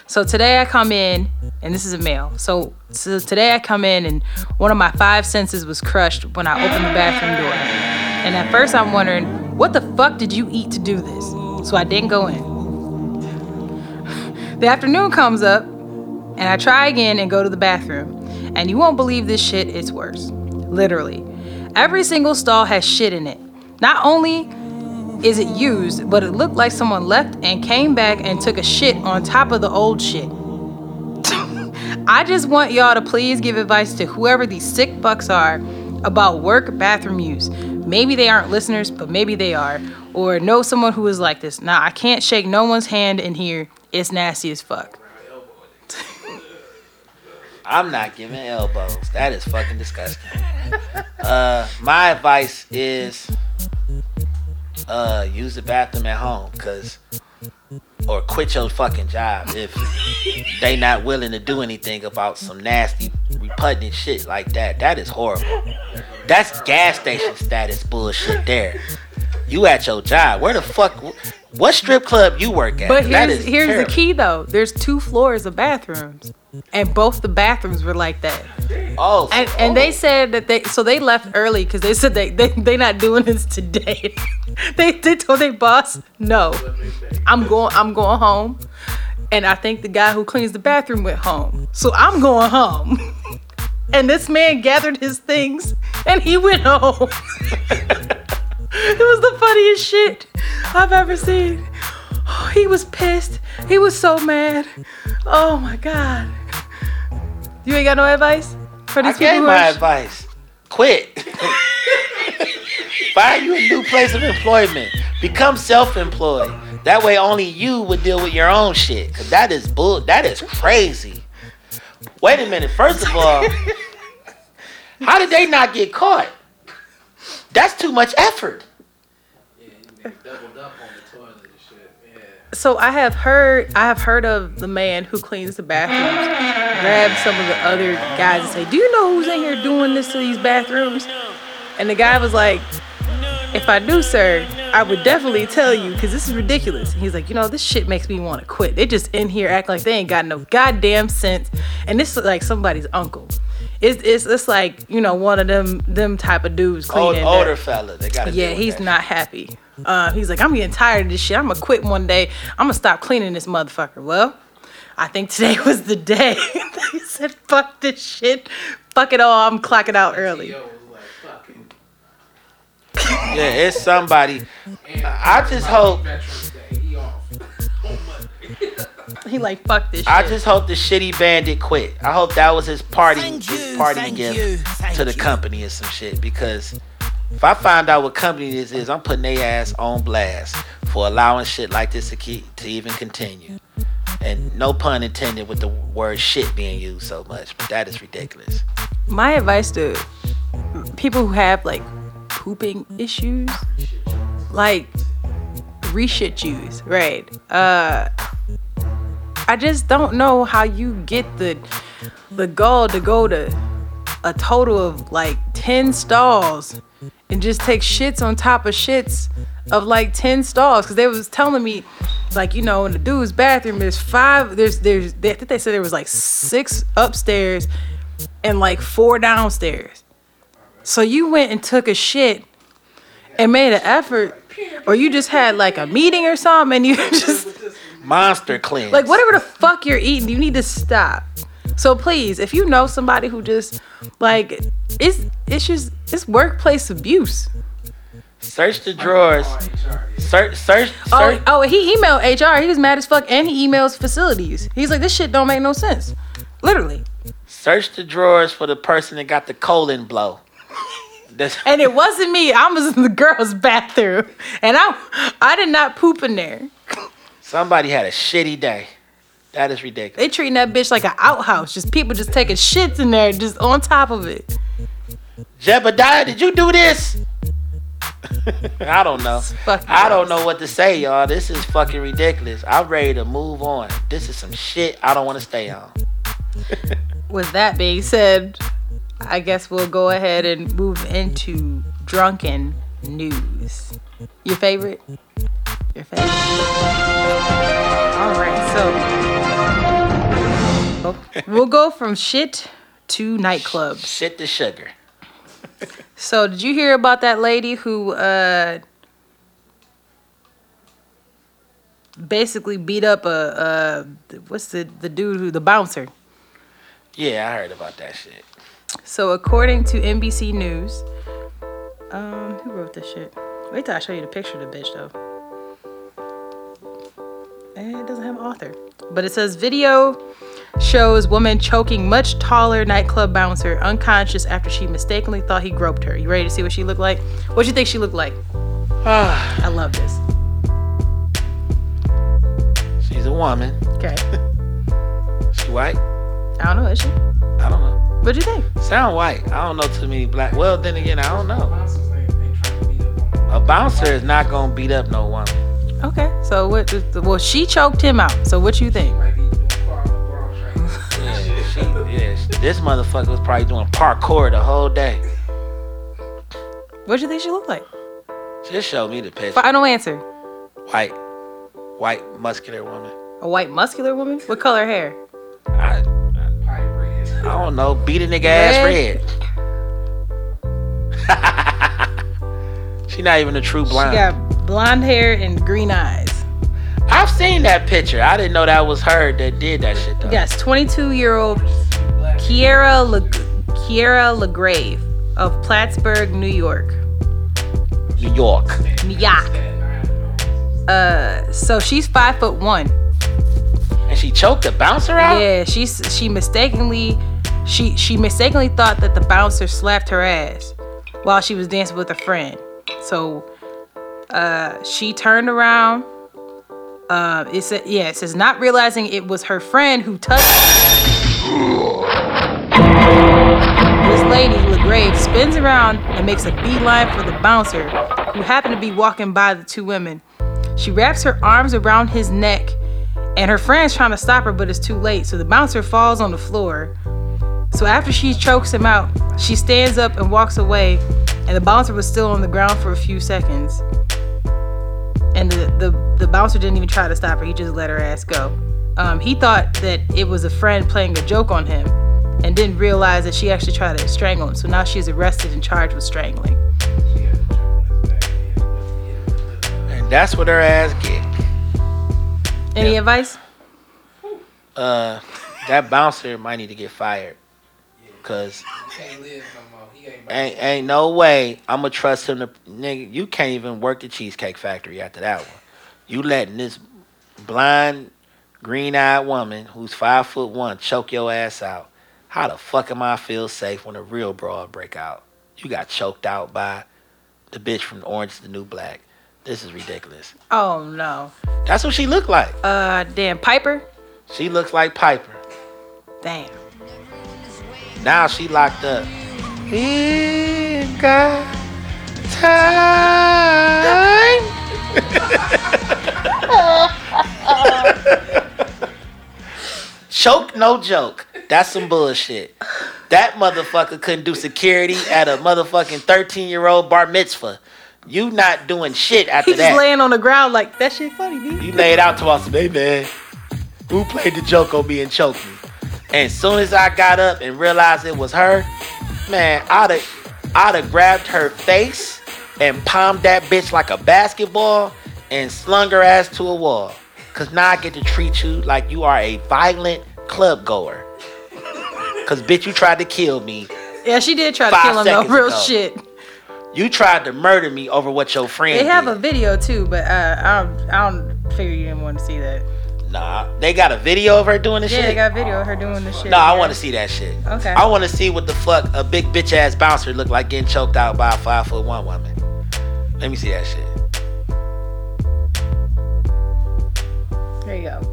So today I come in, and this is a male. So, so today I come in, and one of my five senses was crushed when I opened the bathroom door. And at first I'm wondering, what the fuck did you eat to do this? So I didn't go in. The afternoon comes up, and I try again and go to the bathroom. And you won't believe this shit, it's worse. Literally. Every single stall has shit in it. Not only is it used, but it looked like someone left and came back and took a shit on top of the old shit. I just want y'all to please give advice to whoever these sick fucks are about work bathroom use. Maybe they aren't listeners, but maybe they are. Or know someone who is like this. Now, I can't shake no one's hand in here. It's nasty as fuck. I'm not giving elbows. That is fucking disgusting. Uh, my advice is uh, use the bathroom at home, cause or quit your fucking job if they not willing to do anything about some nasty, repugnant shit like that. That is horrible. That's gas station status bullshit there. You at your job. Where the fuck? What strip club you work at? But That here's is here's terrible. the key though. There's two floors of bathrooms, and both the bathrooms were like that. Oh, And and oh. they said that they so they left early because they said they they they not doing this today. they they told their boss no, I'm going I'm going home, and I think the guy who cleans the bathroom went home. So I'm going home. And this man gathered his things and he went home. it was the funniest shit I've ever seen. Oh, he was pissed. He was so mad. Oh my god. You ain't got no advice for I these people gave who my are advice. Quit. Find you a new place of employment. Become self-employed. That way, only you would deal with your own shit. Cause that is bull. That is crazy. Wait a minute. First of all, how did they not get caught? That's too much effort. Yeah. So I have heard I have heard of the man who cleans the bathrooms grab some of the other guys and say, "Do you know who's in here doing this to these bathrooms?" And the guy was like, "If I do, sir, I would definitely tell you because this is ridiculous." And he's like, "You know, this shit makes me want to quit. They just in here act like they ain't got no goddamn sense, and this is like somebody's uncle." It's, it's, it's like you know one of them them type of dudes Old, cleaning. older that- fella. They gotta. yeah, deal with he's that. not happy. Uh, he's like, I'm getting tired of this shit. I'm gonna quit one day. I'm gonna stop cleaning this motherfucker. Well, I think today was the day. he said, fuck this shit. Fuck it all. I'm clocking out early. Yo was like, fuck it. Yeah, it's somebody. I just hope. He like, fuck this shit. I just hope the shitty bandit quit. I hope that was his party, his party gift to the company or some shit. Because if I find out what company this is, I'm putting their ass on blast for allowing shit like this to keep to even continue. And no pun intended with the word shit being used so much, but that is ridiculous. My advice to people who have like pooping issues, like reshit use, right? Uh, I just don't know how you get the the gall to go to a total of like 10 stalls and just take shits on top of shits of like 10 stalls. Because they was telling me like you know in the dude's bathroom there's five there's there's they, I think they said there was like six upstairs and like four downstairs. So you went and took a shit and made an effort or you just had like a meeting or something and you just Monster cleanse. like whatever the fuck you're eating, you need to stop. So please, if you know somebody who just like it's it's just it's workplace abuse. Search the drawers. Search, search, Oh, search. oh, he emailed HR. He was mad as fuck, and he emails facilities. He's like, this shit don't make no sense. Literally. Search the drawers for the person that got the colon blow. That's, And it wasn't me. I was in the girls' bathroom, and I I did not poop in there. Somebody had a shitty day. That is ridiculous. They treating that bitch like an outhouse. Just people just taking shits in there, just on top of it. Jebediah, did you do this? I don't know. I don't know what to say, y'all. This is fucking ridiculous. I'm ready to move on. This is some shit I don't want to stay on. With that being said, I guess we'll go ahead and move into drunken news. Your favorite? Your favorite? All right, so we'll go from shit to nightclubs. Shit to sugar. So, did you hear about that lady who uh basically beat up a, a what's the the dude who the bouncer. Yeah, I heard about that shit. So according to NBC News, um, who wrote this shit? Wait till I show you the picture of the bitch though. And it doesn't have an author, but it says video shows woman choking much taller nightclub bouncer unconscious after she mistakenly thought he groped her. You ready to see what she looked like? What do you think she looked like? I love this. She's a woman. Okay, She white? I don't know. Is she? I don't know. What'd you think? Sound white. I don't know too many black. Well, then again, I don't know. Bouncers ain't, ain't trying to beat up on A bouncer is not gonna beat up no woman. Okay, so what? Well, she choked him out. So what you think? might be doing car LeBron training. Yeah, she, yeah. she- This motherfucker was probably doing parkour the whole day. What do you think she looked like? Just show me the picture. Final answer. White, white, muscular woman. A white muscular woman? What color hair? I, I don't know. Beat a nigga ass Red? red. she not even a true blonde. She got blonde hair and green eyes. I've seen that picture. I didn't know that was her that did that shit though. Yes, 22 year old Kiera, Le- Kiera LeGrave of Plattsburgh, New York. New York. Yeah. Uh, so she's five foot one. And she choked the bouncer out? Yeah, she's she mistakenly she she mistakenly thought that the bouncer slapped her ass while she was dancing with a friend. So uh she turned around. Uh it said yeah, it says not realizing it was her friend who touched this lady, LeGrave, spins around and makes a beeline for the bouncer, who happened to be walking by the two women. She wraps her arms around his neck, and her friend's trying to stop her, but it's too late. So the bouncer falls on the floor. So after she chokes him out, she stands up and walks away, and the bouncer was still on the ground for a few seconds. And the, the, the bouncer didn't even try to stop her, he just let her ass go. Um, he thought that it was a friend playing a joke on him and didn't realize that she actually tried to strangle him. So now she's arrested and charged with strangling. And that's what her ass get. Any advice? Uh, that bouncer might need to get fired. Cause Can't live no more. He ain't ain't ain't no way I'ma trust him to nigga. You can't even work the Cheesecake Factory after that one. You letting this blind, green eyed woman who's five foot one choke your ass out. How the fuck am I feel safe when a real brawl break out? You got choked out by the bitch from Orange is the New Black. This is ridiculous. Oh no. That's what she looked like. Uh, damn Piper. She looks like Piper. Damn. Now she locked up. Ain't got time. Choke, no joke. That's some bullshit. That motherfucker couldn't do security at a motherfucking 13 year old bar mitzvah. You not doing shit after He just that. laying on the ground like that shit funny, dude. You laid out to us, hey man, who played the joke on me and choked me? And as soon as I got up and realized it was her, man, I'd have, I'd have grabbed her face and palmed that bitch like a basketball and slung her ass to a wall. Cause now I get to treat you like you are a violent club goer. Cause bitch, you tried to kill me. Yeah, she did try to kill him though. Real ago. shit. You tried to murder me over what your friend They have did. a video too, but uh, I don't. I don't figure you didn't want to see that. Nah, they got a video of her doing this Yeah, shit. they got a video of her doing the shit. No, I yeah. want to see that shit. Okay. I want to see what the fuck a big bitch ass bouncer look like getting choked out by a five foot one woman. Let me see that shit. There you go.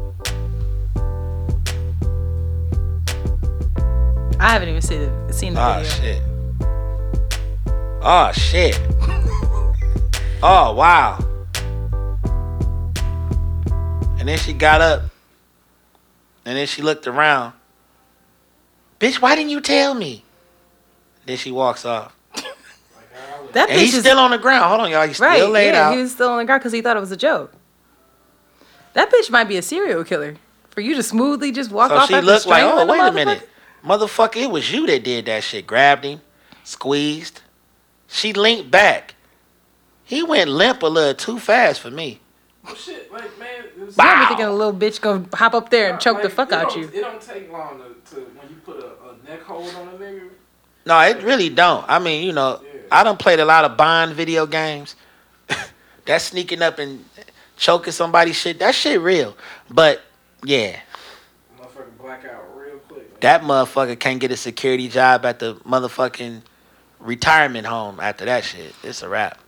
I haven't even seen the seen the Oh video. shit. Oh shit. oh wow. And then she got up. And then she looked around. Bitch, why didn't you tell me? Then she walks off. That And bitch he's is still on the ground. Hold on, y'all. He's right. still laid yeah, out. he was still on the ground because he thought it was a joke. That bitch might be a serial killer. For you to smoothly just walk So off So she looked like, oh, wait a minute. Motherfucker, it was you that did that shit. Grabbed him, squeezed. She linked back. He went limp a little too fast for me. Well, shit, like man, It's- You ever thinking a little bitch gonna hop up there and choke the fuck out don't- you? It don't take long to, to when you put a, a neck hold on a nigga. No, it really don't. I mean, you know, I done played a lot of Bond video games. that sneaking up and choking somebody shit, that shit real. But yeah, Motherfucker black out real quick. Man. that motherfucker can't get a security job at the motherfucking retirement home after that shit. It's a wrap.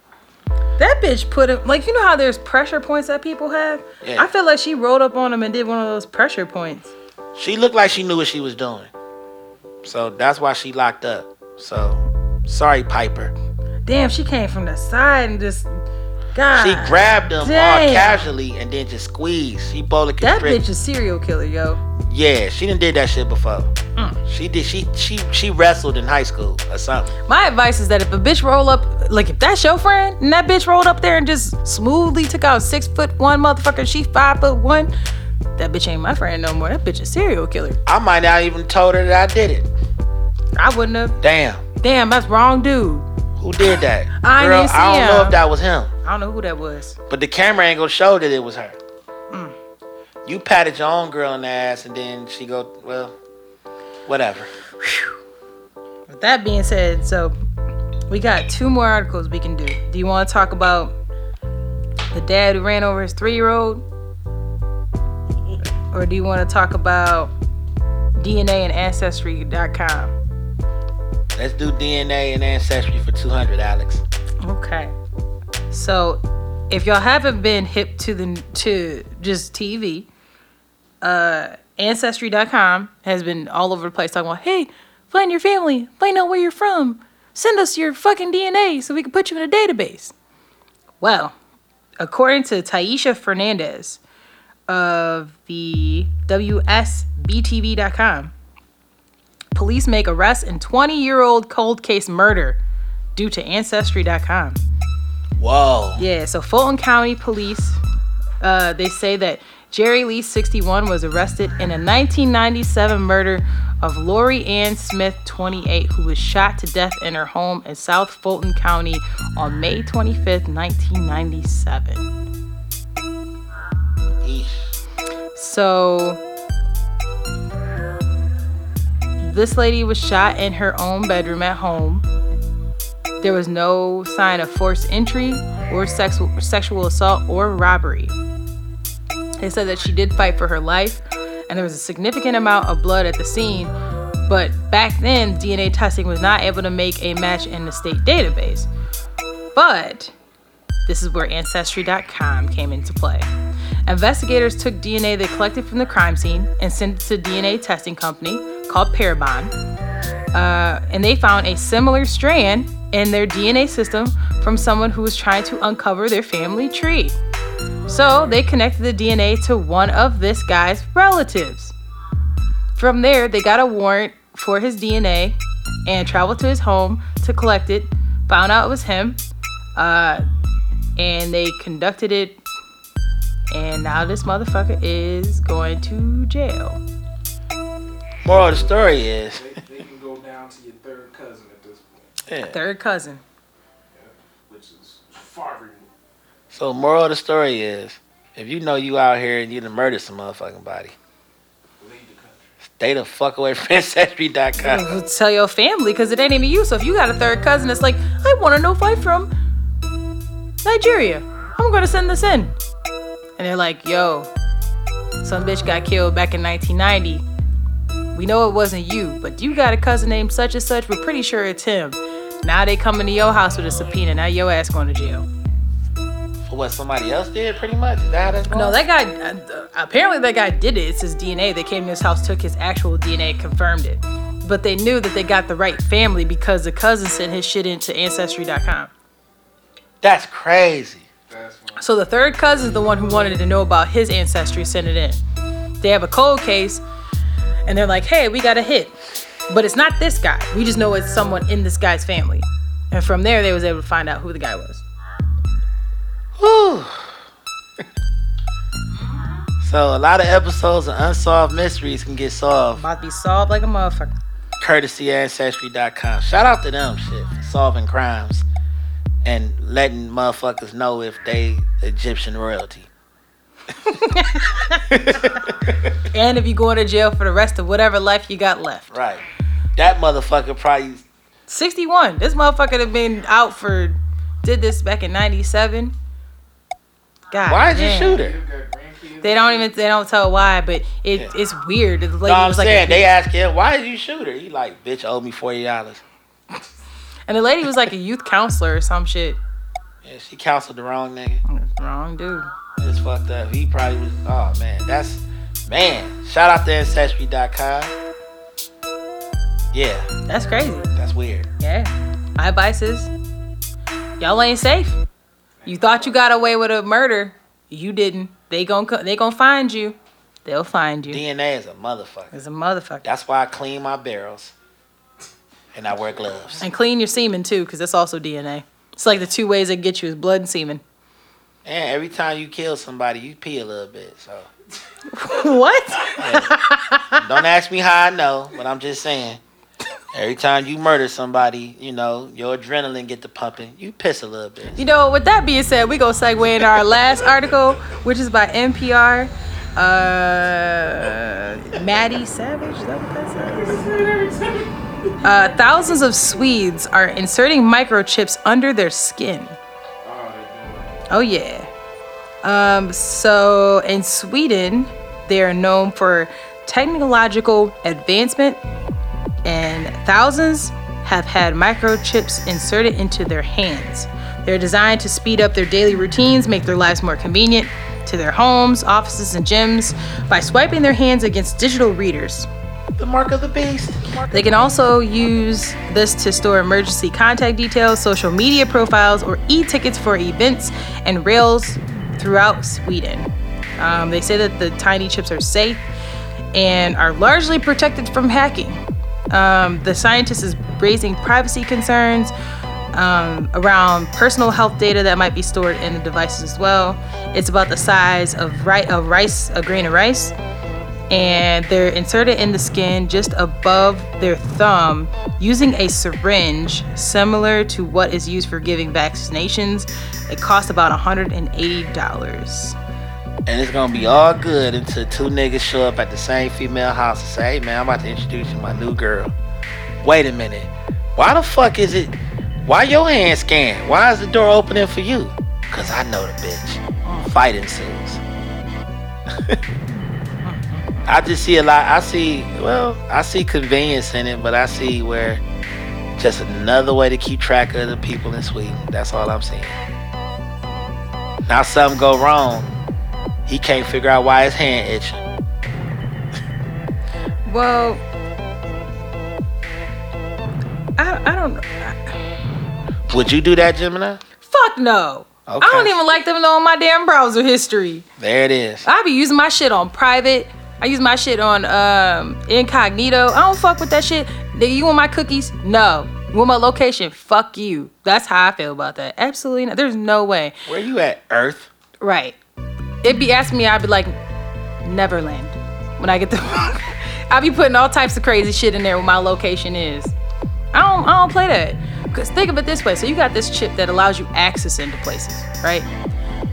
That bitch put him like you know how there's pressure points that people have. Yeah. I feel like she rolled up on him and did one of those pressure points. She looked like she knew what she was doing. So that's why she locked up. So sorry, Piper. Damn, she came from the side and just God. She grabbed him all casually and then just squeezed. She bola That constrict- bitch is serial killer, yo. Yeah, she didn't did that shit before. Mm. She did. She she she wrestled in high school or something. My advice is that if a bitch roll up, like if that's your friend, and that bitch rolled up there and just smoothly took out six foot one motherfucker, she five foot one, that bitch ain't my friend no more. That bitch a serial killer. I might not even told her that I did it. I wouldn't have. Damn, Damn, that's wrong, dude. who did that? I Girl, I don't know if that was him, I don't know who that was. but the camera angle gonna that it was her. You patted your own girl in the ass, and then she go, well, whatever. With that being said, so we got two more articles we can do. Do you want to talk about the dad who ran over his three year old? Or do you want to talk about DNA and Ancestry.com? Let's do DNA and ancestry for two hundred, Alex. Okay. So, if y'all haven't been hip to the to just TV, uh, Ancestry.com has been all over the place talking about, hey, find your family, find out where you're from, send us your fucking DNA so we can put you in a database. Well, according to Taisha Fernandez of the WSBTV.com, police make arrest in 20 year old cold case murder due to Ancestry.com. Whoa. Yeah, so Fulton County Police, uh, they say that Jerry Lee, 61, was arrested in a 1997 murder of Lori Ann Smith, 28, who was shot to death in her home in South Fulton County on May 25th, 1997. So, this lady was shot in her own bedroom at home. There was no sign of forced entry or sexual sexual assault or robbery. They said that she did fight for her life, and there was a significant amount of blood at the scene. But back then, DNA testing was not able to make a match in the state database. But this is where Ancestry.com came into play. Investigators took DNA they collected from the crime scene and sent it to a DNA testing company called Parabon. Uh, and they found a similar strand in their DNA system from someone who was trying to uncover their family tree. So they connected the DNA to one of this guy's relatives. From there, they got a warrant for his DNA and traveled to his home to collect it. Found out it was him, uh, and they conducted it. And now this motherfucker is going to jail. Moral of the story is, They can go down to your third cousin at this point, yeah. Third cousin. which is far removed. So moral of the story is, if you know you out here and you done murdered some motherfucking body, stay the fuck away from ancestry.com. Tell your family because it ain't even you. So if you got a third cousin it's like, I want to know if I'm from Nigeria, I'm gonna send this in. And they're like, yo, some bitch got killed back in 1990. We know it wasn't you, but you got a cousin named such and such. We're pretty sure it's him. Now they coming to your house with a subpoena. Now your ass going to jail. For what somebody else did, pretty much. Is that how? No, that guy. Uh, apparently, that guy did it. It's his DNA. They came to his house, took his actual DNA, confirmed it. But they knew that they got the right family because the cousin sent his shit into Ancestry.com. That's crazy. So the third cousin is the one who wanted to know about his ancestry, sent it in. They have a cold case, and they're like, "Hey, we got a hit," but it's not this guy. We just know it's someone in this guy's family. And from there, they was able to find out who the guy was. Whew. so a lot of episodes of unsolved mysteries can get solved About to be solved like a motherfucker. courtesy ancestry.com. Shout out to them shit for solving crimes and letting motherfuckers know if they Egyptian royalty. and if you go into jail for the rest of whatever life you got left. Right. That motherfucker probably 61. This motherfucker have been out for did this back in 97. God. Why did you shoot her? They don't even they don't tell why, but it, it's weird. The lady No, I'm was like, saying a, they ask him, why did you shoot her? He like, bitch, owe me forty dollars. and the lady was like a youth counselor or some shit. Yeah, she counseled the wrong nigga. Wrong dude. It's fucked up. He probably was. Oh man, that's man. Shout out to ancestry.com. Yeah, That's crazy. that's weird. Yeah. My advice is, y'all ain't safe. You thought you got away with a murder, you didn't. They gon' co- they gonna find you. They'll find you. DNA is a motherfucker. It's a motherfucker. That's why I clean my barrels and I wear gloves. And clean your semen too, because that's also DNA. It's like the two ways they get you is blood and semen. And every time you kill somebody, you pee a little bit. So what? don't ask me how I know, but I'm just saying. Every time you murder somebody, you know your adrenaline get to pumping. You piss a little bit. You know, with that being said, we gonna segue into our last article, which is by NPR. Uh, Maddy Savage. Is that what that says? Uh, thousands of Swedes are inserting microchips under their skin. Oh yeah. Um, so in Sweden, they are known for technological advancement, and thousands have had microchips inserted into their hands. They're designed to speed up their daily routines, make their lives more convenient to their homes, offices, and gyms by swiping their hands against digital readers. The mark of the beast. They can also use this to store emergency contact details, social media profiles, or e tickets for events and rails throughout Sweden. Um, they say that the tiny chips are safe and are largely protected from hacking. Um, the scientist is raising privacy concerns um, around personal health data that might be stored in the devices as well. It's about the size of, ri- of rice, a grain of rice and they're inserted in the skin just above their thumb using a syringe similar to what is used for giving vaccinations. It costs about $180. And it's gonna be all good until two niggas show up at the same female house and say, hey man, I'm about to introduce you to my new girl. Wait a minute. Why the fuck is it? Why your hand scanned? Why is the door opening for you? Cause I know the bitch. Fight ensues. I just see a lot. I see, well, I see convenience in it, but I see where just another way to keep track of the people in Sweden. That's all I'm seeing. Now something go wrong, he can't figure out why his hand itching. Well, I, I don't know. Would you do that, Gemini? Fuck no. I don't even like them knowing my damn browser history. There it is. I be using my shit on private. I use my shit on um incognito. I don't fuck with that shit. Nigga, you want my cookies? No. You want my location? Fuck you. That's how I feel about that. Absolutely not. There's no way. Where you at, Earth? Right. It'd be asking me, I'd be like, Neverland. When I get the I'll be putting all types of crazy shit in there where my location is. I don't I don't play that. Cause think of it this way. So you got this chip that allows you access into places, right?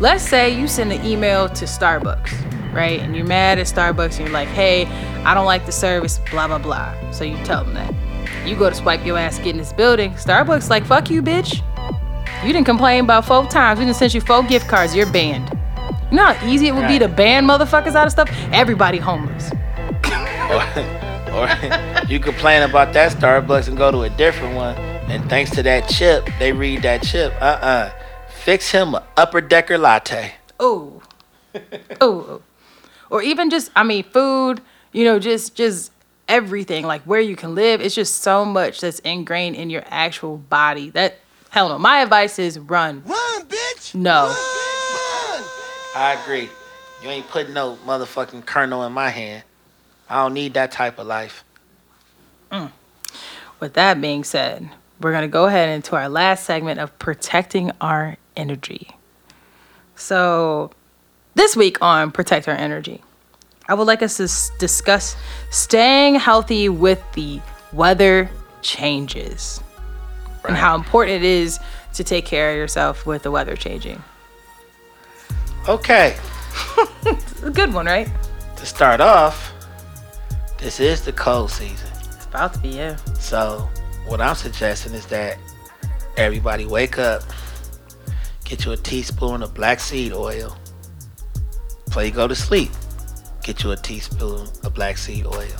Let's say you send an email to Starbucks, right? And you're mad at Starbucks and you're like, hey, I don't like the service, blah blah blah. So you tell them that. You go to swipe your ass, get in this building. Starbucks like, fuck you, bitch. You didn't complain about four times. We didn't send you four gift cards. You're banned. You know how easy it would be to ban motherfuckers out of stuff? Everybody homeless. Or you complain about that Starbucks and go to a different one, and thanks to that chip, they read that chip. Uh-uh. Fix him a upper decker latte. Oh. oh. Or even just, I mean, food, you know, just just everything, like where you can live. It's just so much that's ingrained in your actual body. That hell no. My advice is run. Run, bitch! No. Run! I agree. You ain't putting no motherfucking kernel in my hand. I don't need that type of life. Mm. With that being said, we're going to go ahead into our last segment of protecting our energy. So, this week on Protect Our Energy, I would like us to s- discuss staying healthy with the weather changes and how important it is to take care of yourself with the weather changing. Okay. It's a good one, right? To start off, this is the cold season. It's about to be, yeah. So, what I'm suggesting is that everybody wake up, get you a teaspoon of black seed oil. Before you go to sleep, get you a teaspoon of black seed oil.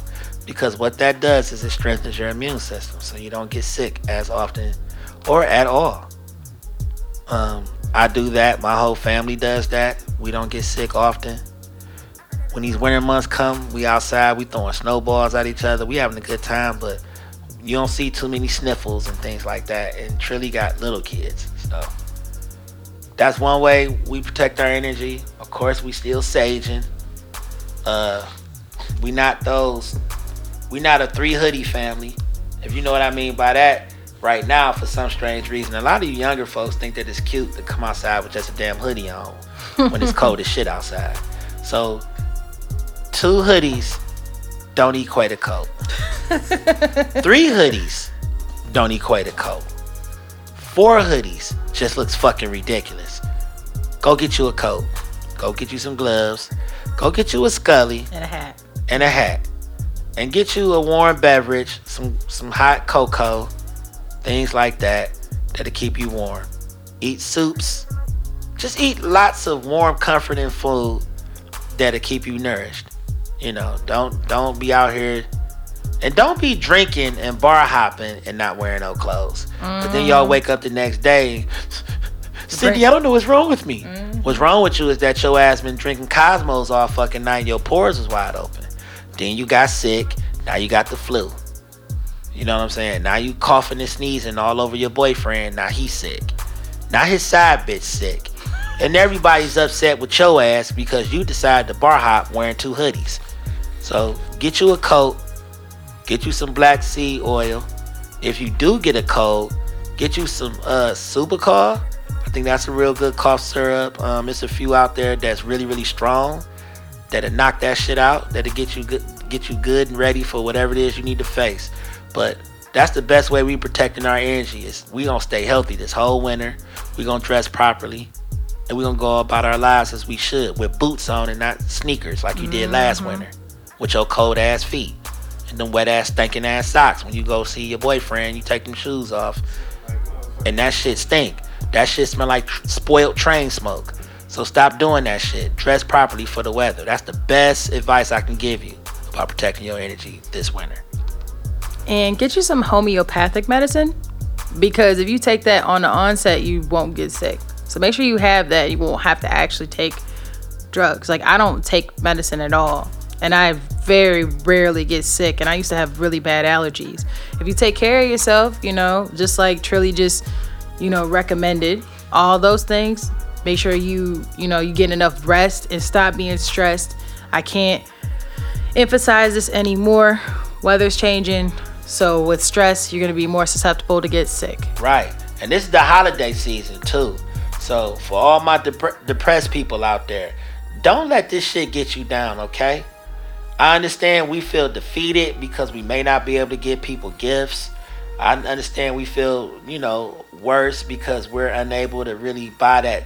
Because what that does is it strengthens your immune system so you don't get sick as often or at all. Um, I do that. My whole family does that. We don't get sick often. When these winter months come, we outside, we throwing snowballs at each other. We having a good time, but you don't see too many sniffles and things like that. And Trilly got little kids, so that's one way we protect our energy. Of course, we still saging. Uh, we not those. We not a three hoodie family. If you know what I mean by that. Right now, for some strange reason, a lot of you younger folks think that it's cute to come outside with just a damn hoodie on when it's cold as shit outside. So, two hoodies don't equate a coat. Three hoodies don't equate a coat. Four hoodies just looks fucking ridiculous. Go get you a coat. Go get you some gloves. Go get you a Scully And a hat. and a hat. And get you a warm beverage, some some hot cocoa, things like that that'll keep you warm. Eat soups. Just eat lots of warm, comforting food that'll keep you nourished. You know, don't don't be out here and don't be drinking and bar hopping and not wearing no clothes. But then y'all mm. wake up the next day. Cindy, I don't know what's wrong with me. Mm. What's wrong with you is that your ass been drinking Cosmos all fucking night. Your pores was wide open. Then you got sick. Now you got the flu. You know what I'm saying? Now you coughing and sneezing all over your boyfriend. Now he's sick. Now his side bitch sick. And everybody's upset with your ass because you decided to bar hop wearing two hoodies. So get you a coat, get you some black seed oil. If you do get a cold, get you some uh Supercar. I think that's a real good cough syrup. Um, it's a few out there that's really really strong. That'll knock that shit out. That'll get you good, get you good and ready for whatever it is you need to face. But that's the best way we protecting our energy is we gonna stay healthy this whole winter. We gonna dress properly, and we gonna go about our lives as we should with boots on and not sneakers like you did last mm-hmm. winter with your cold ass feet and them wet ass stinking ass socks. When you go see your boyfriend, you take them shoes off, and that shit stink. That shit smell like spoiled train smoke. So stop doing that shit. Dress properly for the weather. That's the best advice I can give you about protecting your energy this winter. And get you some homeopathic medicine because if you take that on the onset, you won't get sick. So make sure you have that. You won't have to actually take drugs. Like I don't take medicine at all. And I very rarely get sick. And I used to have really bad allergies. If you take care of yourself, you know, just like Trilly just, you know, recommended, all those things, make sure you, you know, you get enough rest and stop being stressed. I can't emphasize this anymore. Weather's changing. So with stress, you're going to be more susceptible to get sick. Right. And this is the holiday season too. So for all my dep- depressed people out there, don't let this shit get you down, okay? I understand we feel defeated because we may not be able to give people gifts. I understand we feel, you know, worse because we're unable to really buy that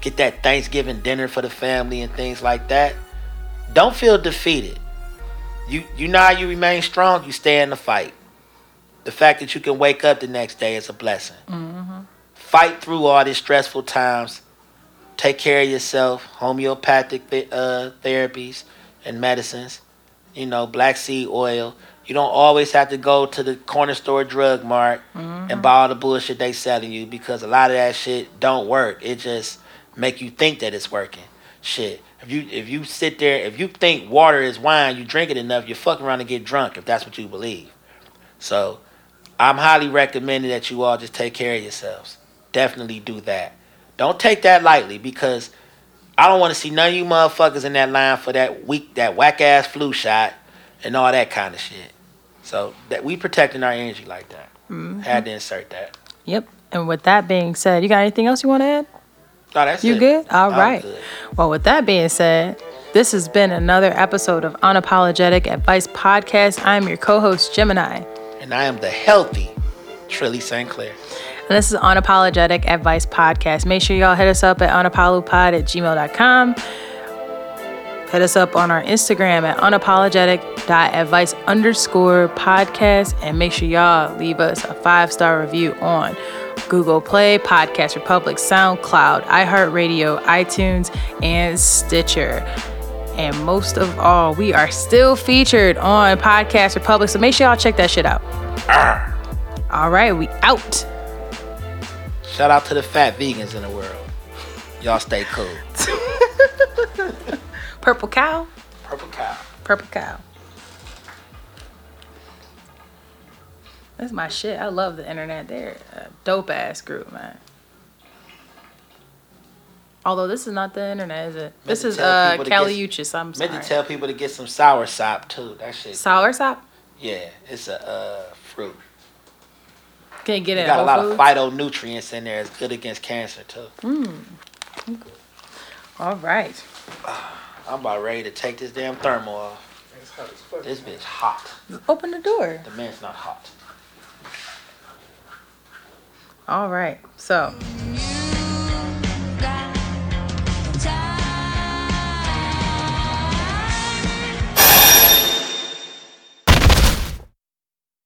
get that Thanksgiving dinner for the family and things like that. Don't feel defeated. You you know how you remain strong, you stay in the fight. The fact that you can wake up the next day is a blessing. Fight through all these stressful times. Take care of yourself. Homeopathic uh, therapies and medicines. You know, black seed oil. You don't always have to go to the corner store drug mart and buy all the bullshit they selling you because a lot of that shit don't work. It just make you think that it's working. Shit. If you if you sit there, if you think water is wine, you drink it enough, you're fucking around and get drunk if that's what you believe. So I'm highly recommending that you all just take care of yourselves. Definitely do that. Don't take that lightly because I don't want to see none of you motherfuckers in that line for that weak, that whack ass flu shot and all that kind of shit. So that we protecting our energy like that. Mm-hmm. Had to insert that. Yep. And with that being said, you got anything else you want to add? No, that's You it. good? All I'm right. good. Well, with that being said, this has been another episode of Unapologetic Advice Podcast. I'm your co host, Gemini. And I am the healthy Trilly St. Clair. And this is Unapologetic Advice Podcast. Make sure y'all hit us up at unapolopod at gmail.com. Hit us up on our Instagram at unapologetic.advice underscore podcast and make sure y'all leave us a five star review on Google Play, Podcast Republic, SoundCloud, iHeartRadio, iTunes, and Stitcher. And most of all, we are still featured on Podcast Republic, so make sure y'all check that shit out. All right, we out. Shout out to the fat vegans in the world. Y'all stay cool. Purple cow. Purple cow. Purple cow. That's my shit. I love the internet. They're a dope ass group, man. Although this is not the internet, is it? This to is tell uh people to Cali get- Uchis. I'm sorry. Meant to tell people to get some sour sop too. That shit. Sour sop? Yeah, it's a uh, fruit. Can you get it It at got a Whole lot Foods? of phytonutrients in there. It's good against cancer too. Mm. All right. I'm about ready to take this damn thermal off. It's hot as fuck. This bitch hot. Open the door. The man's not hot. All right. So 자.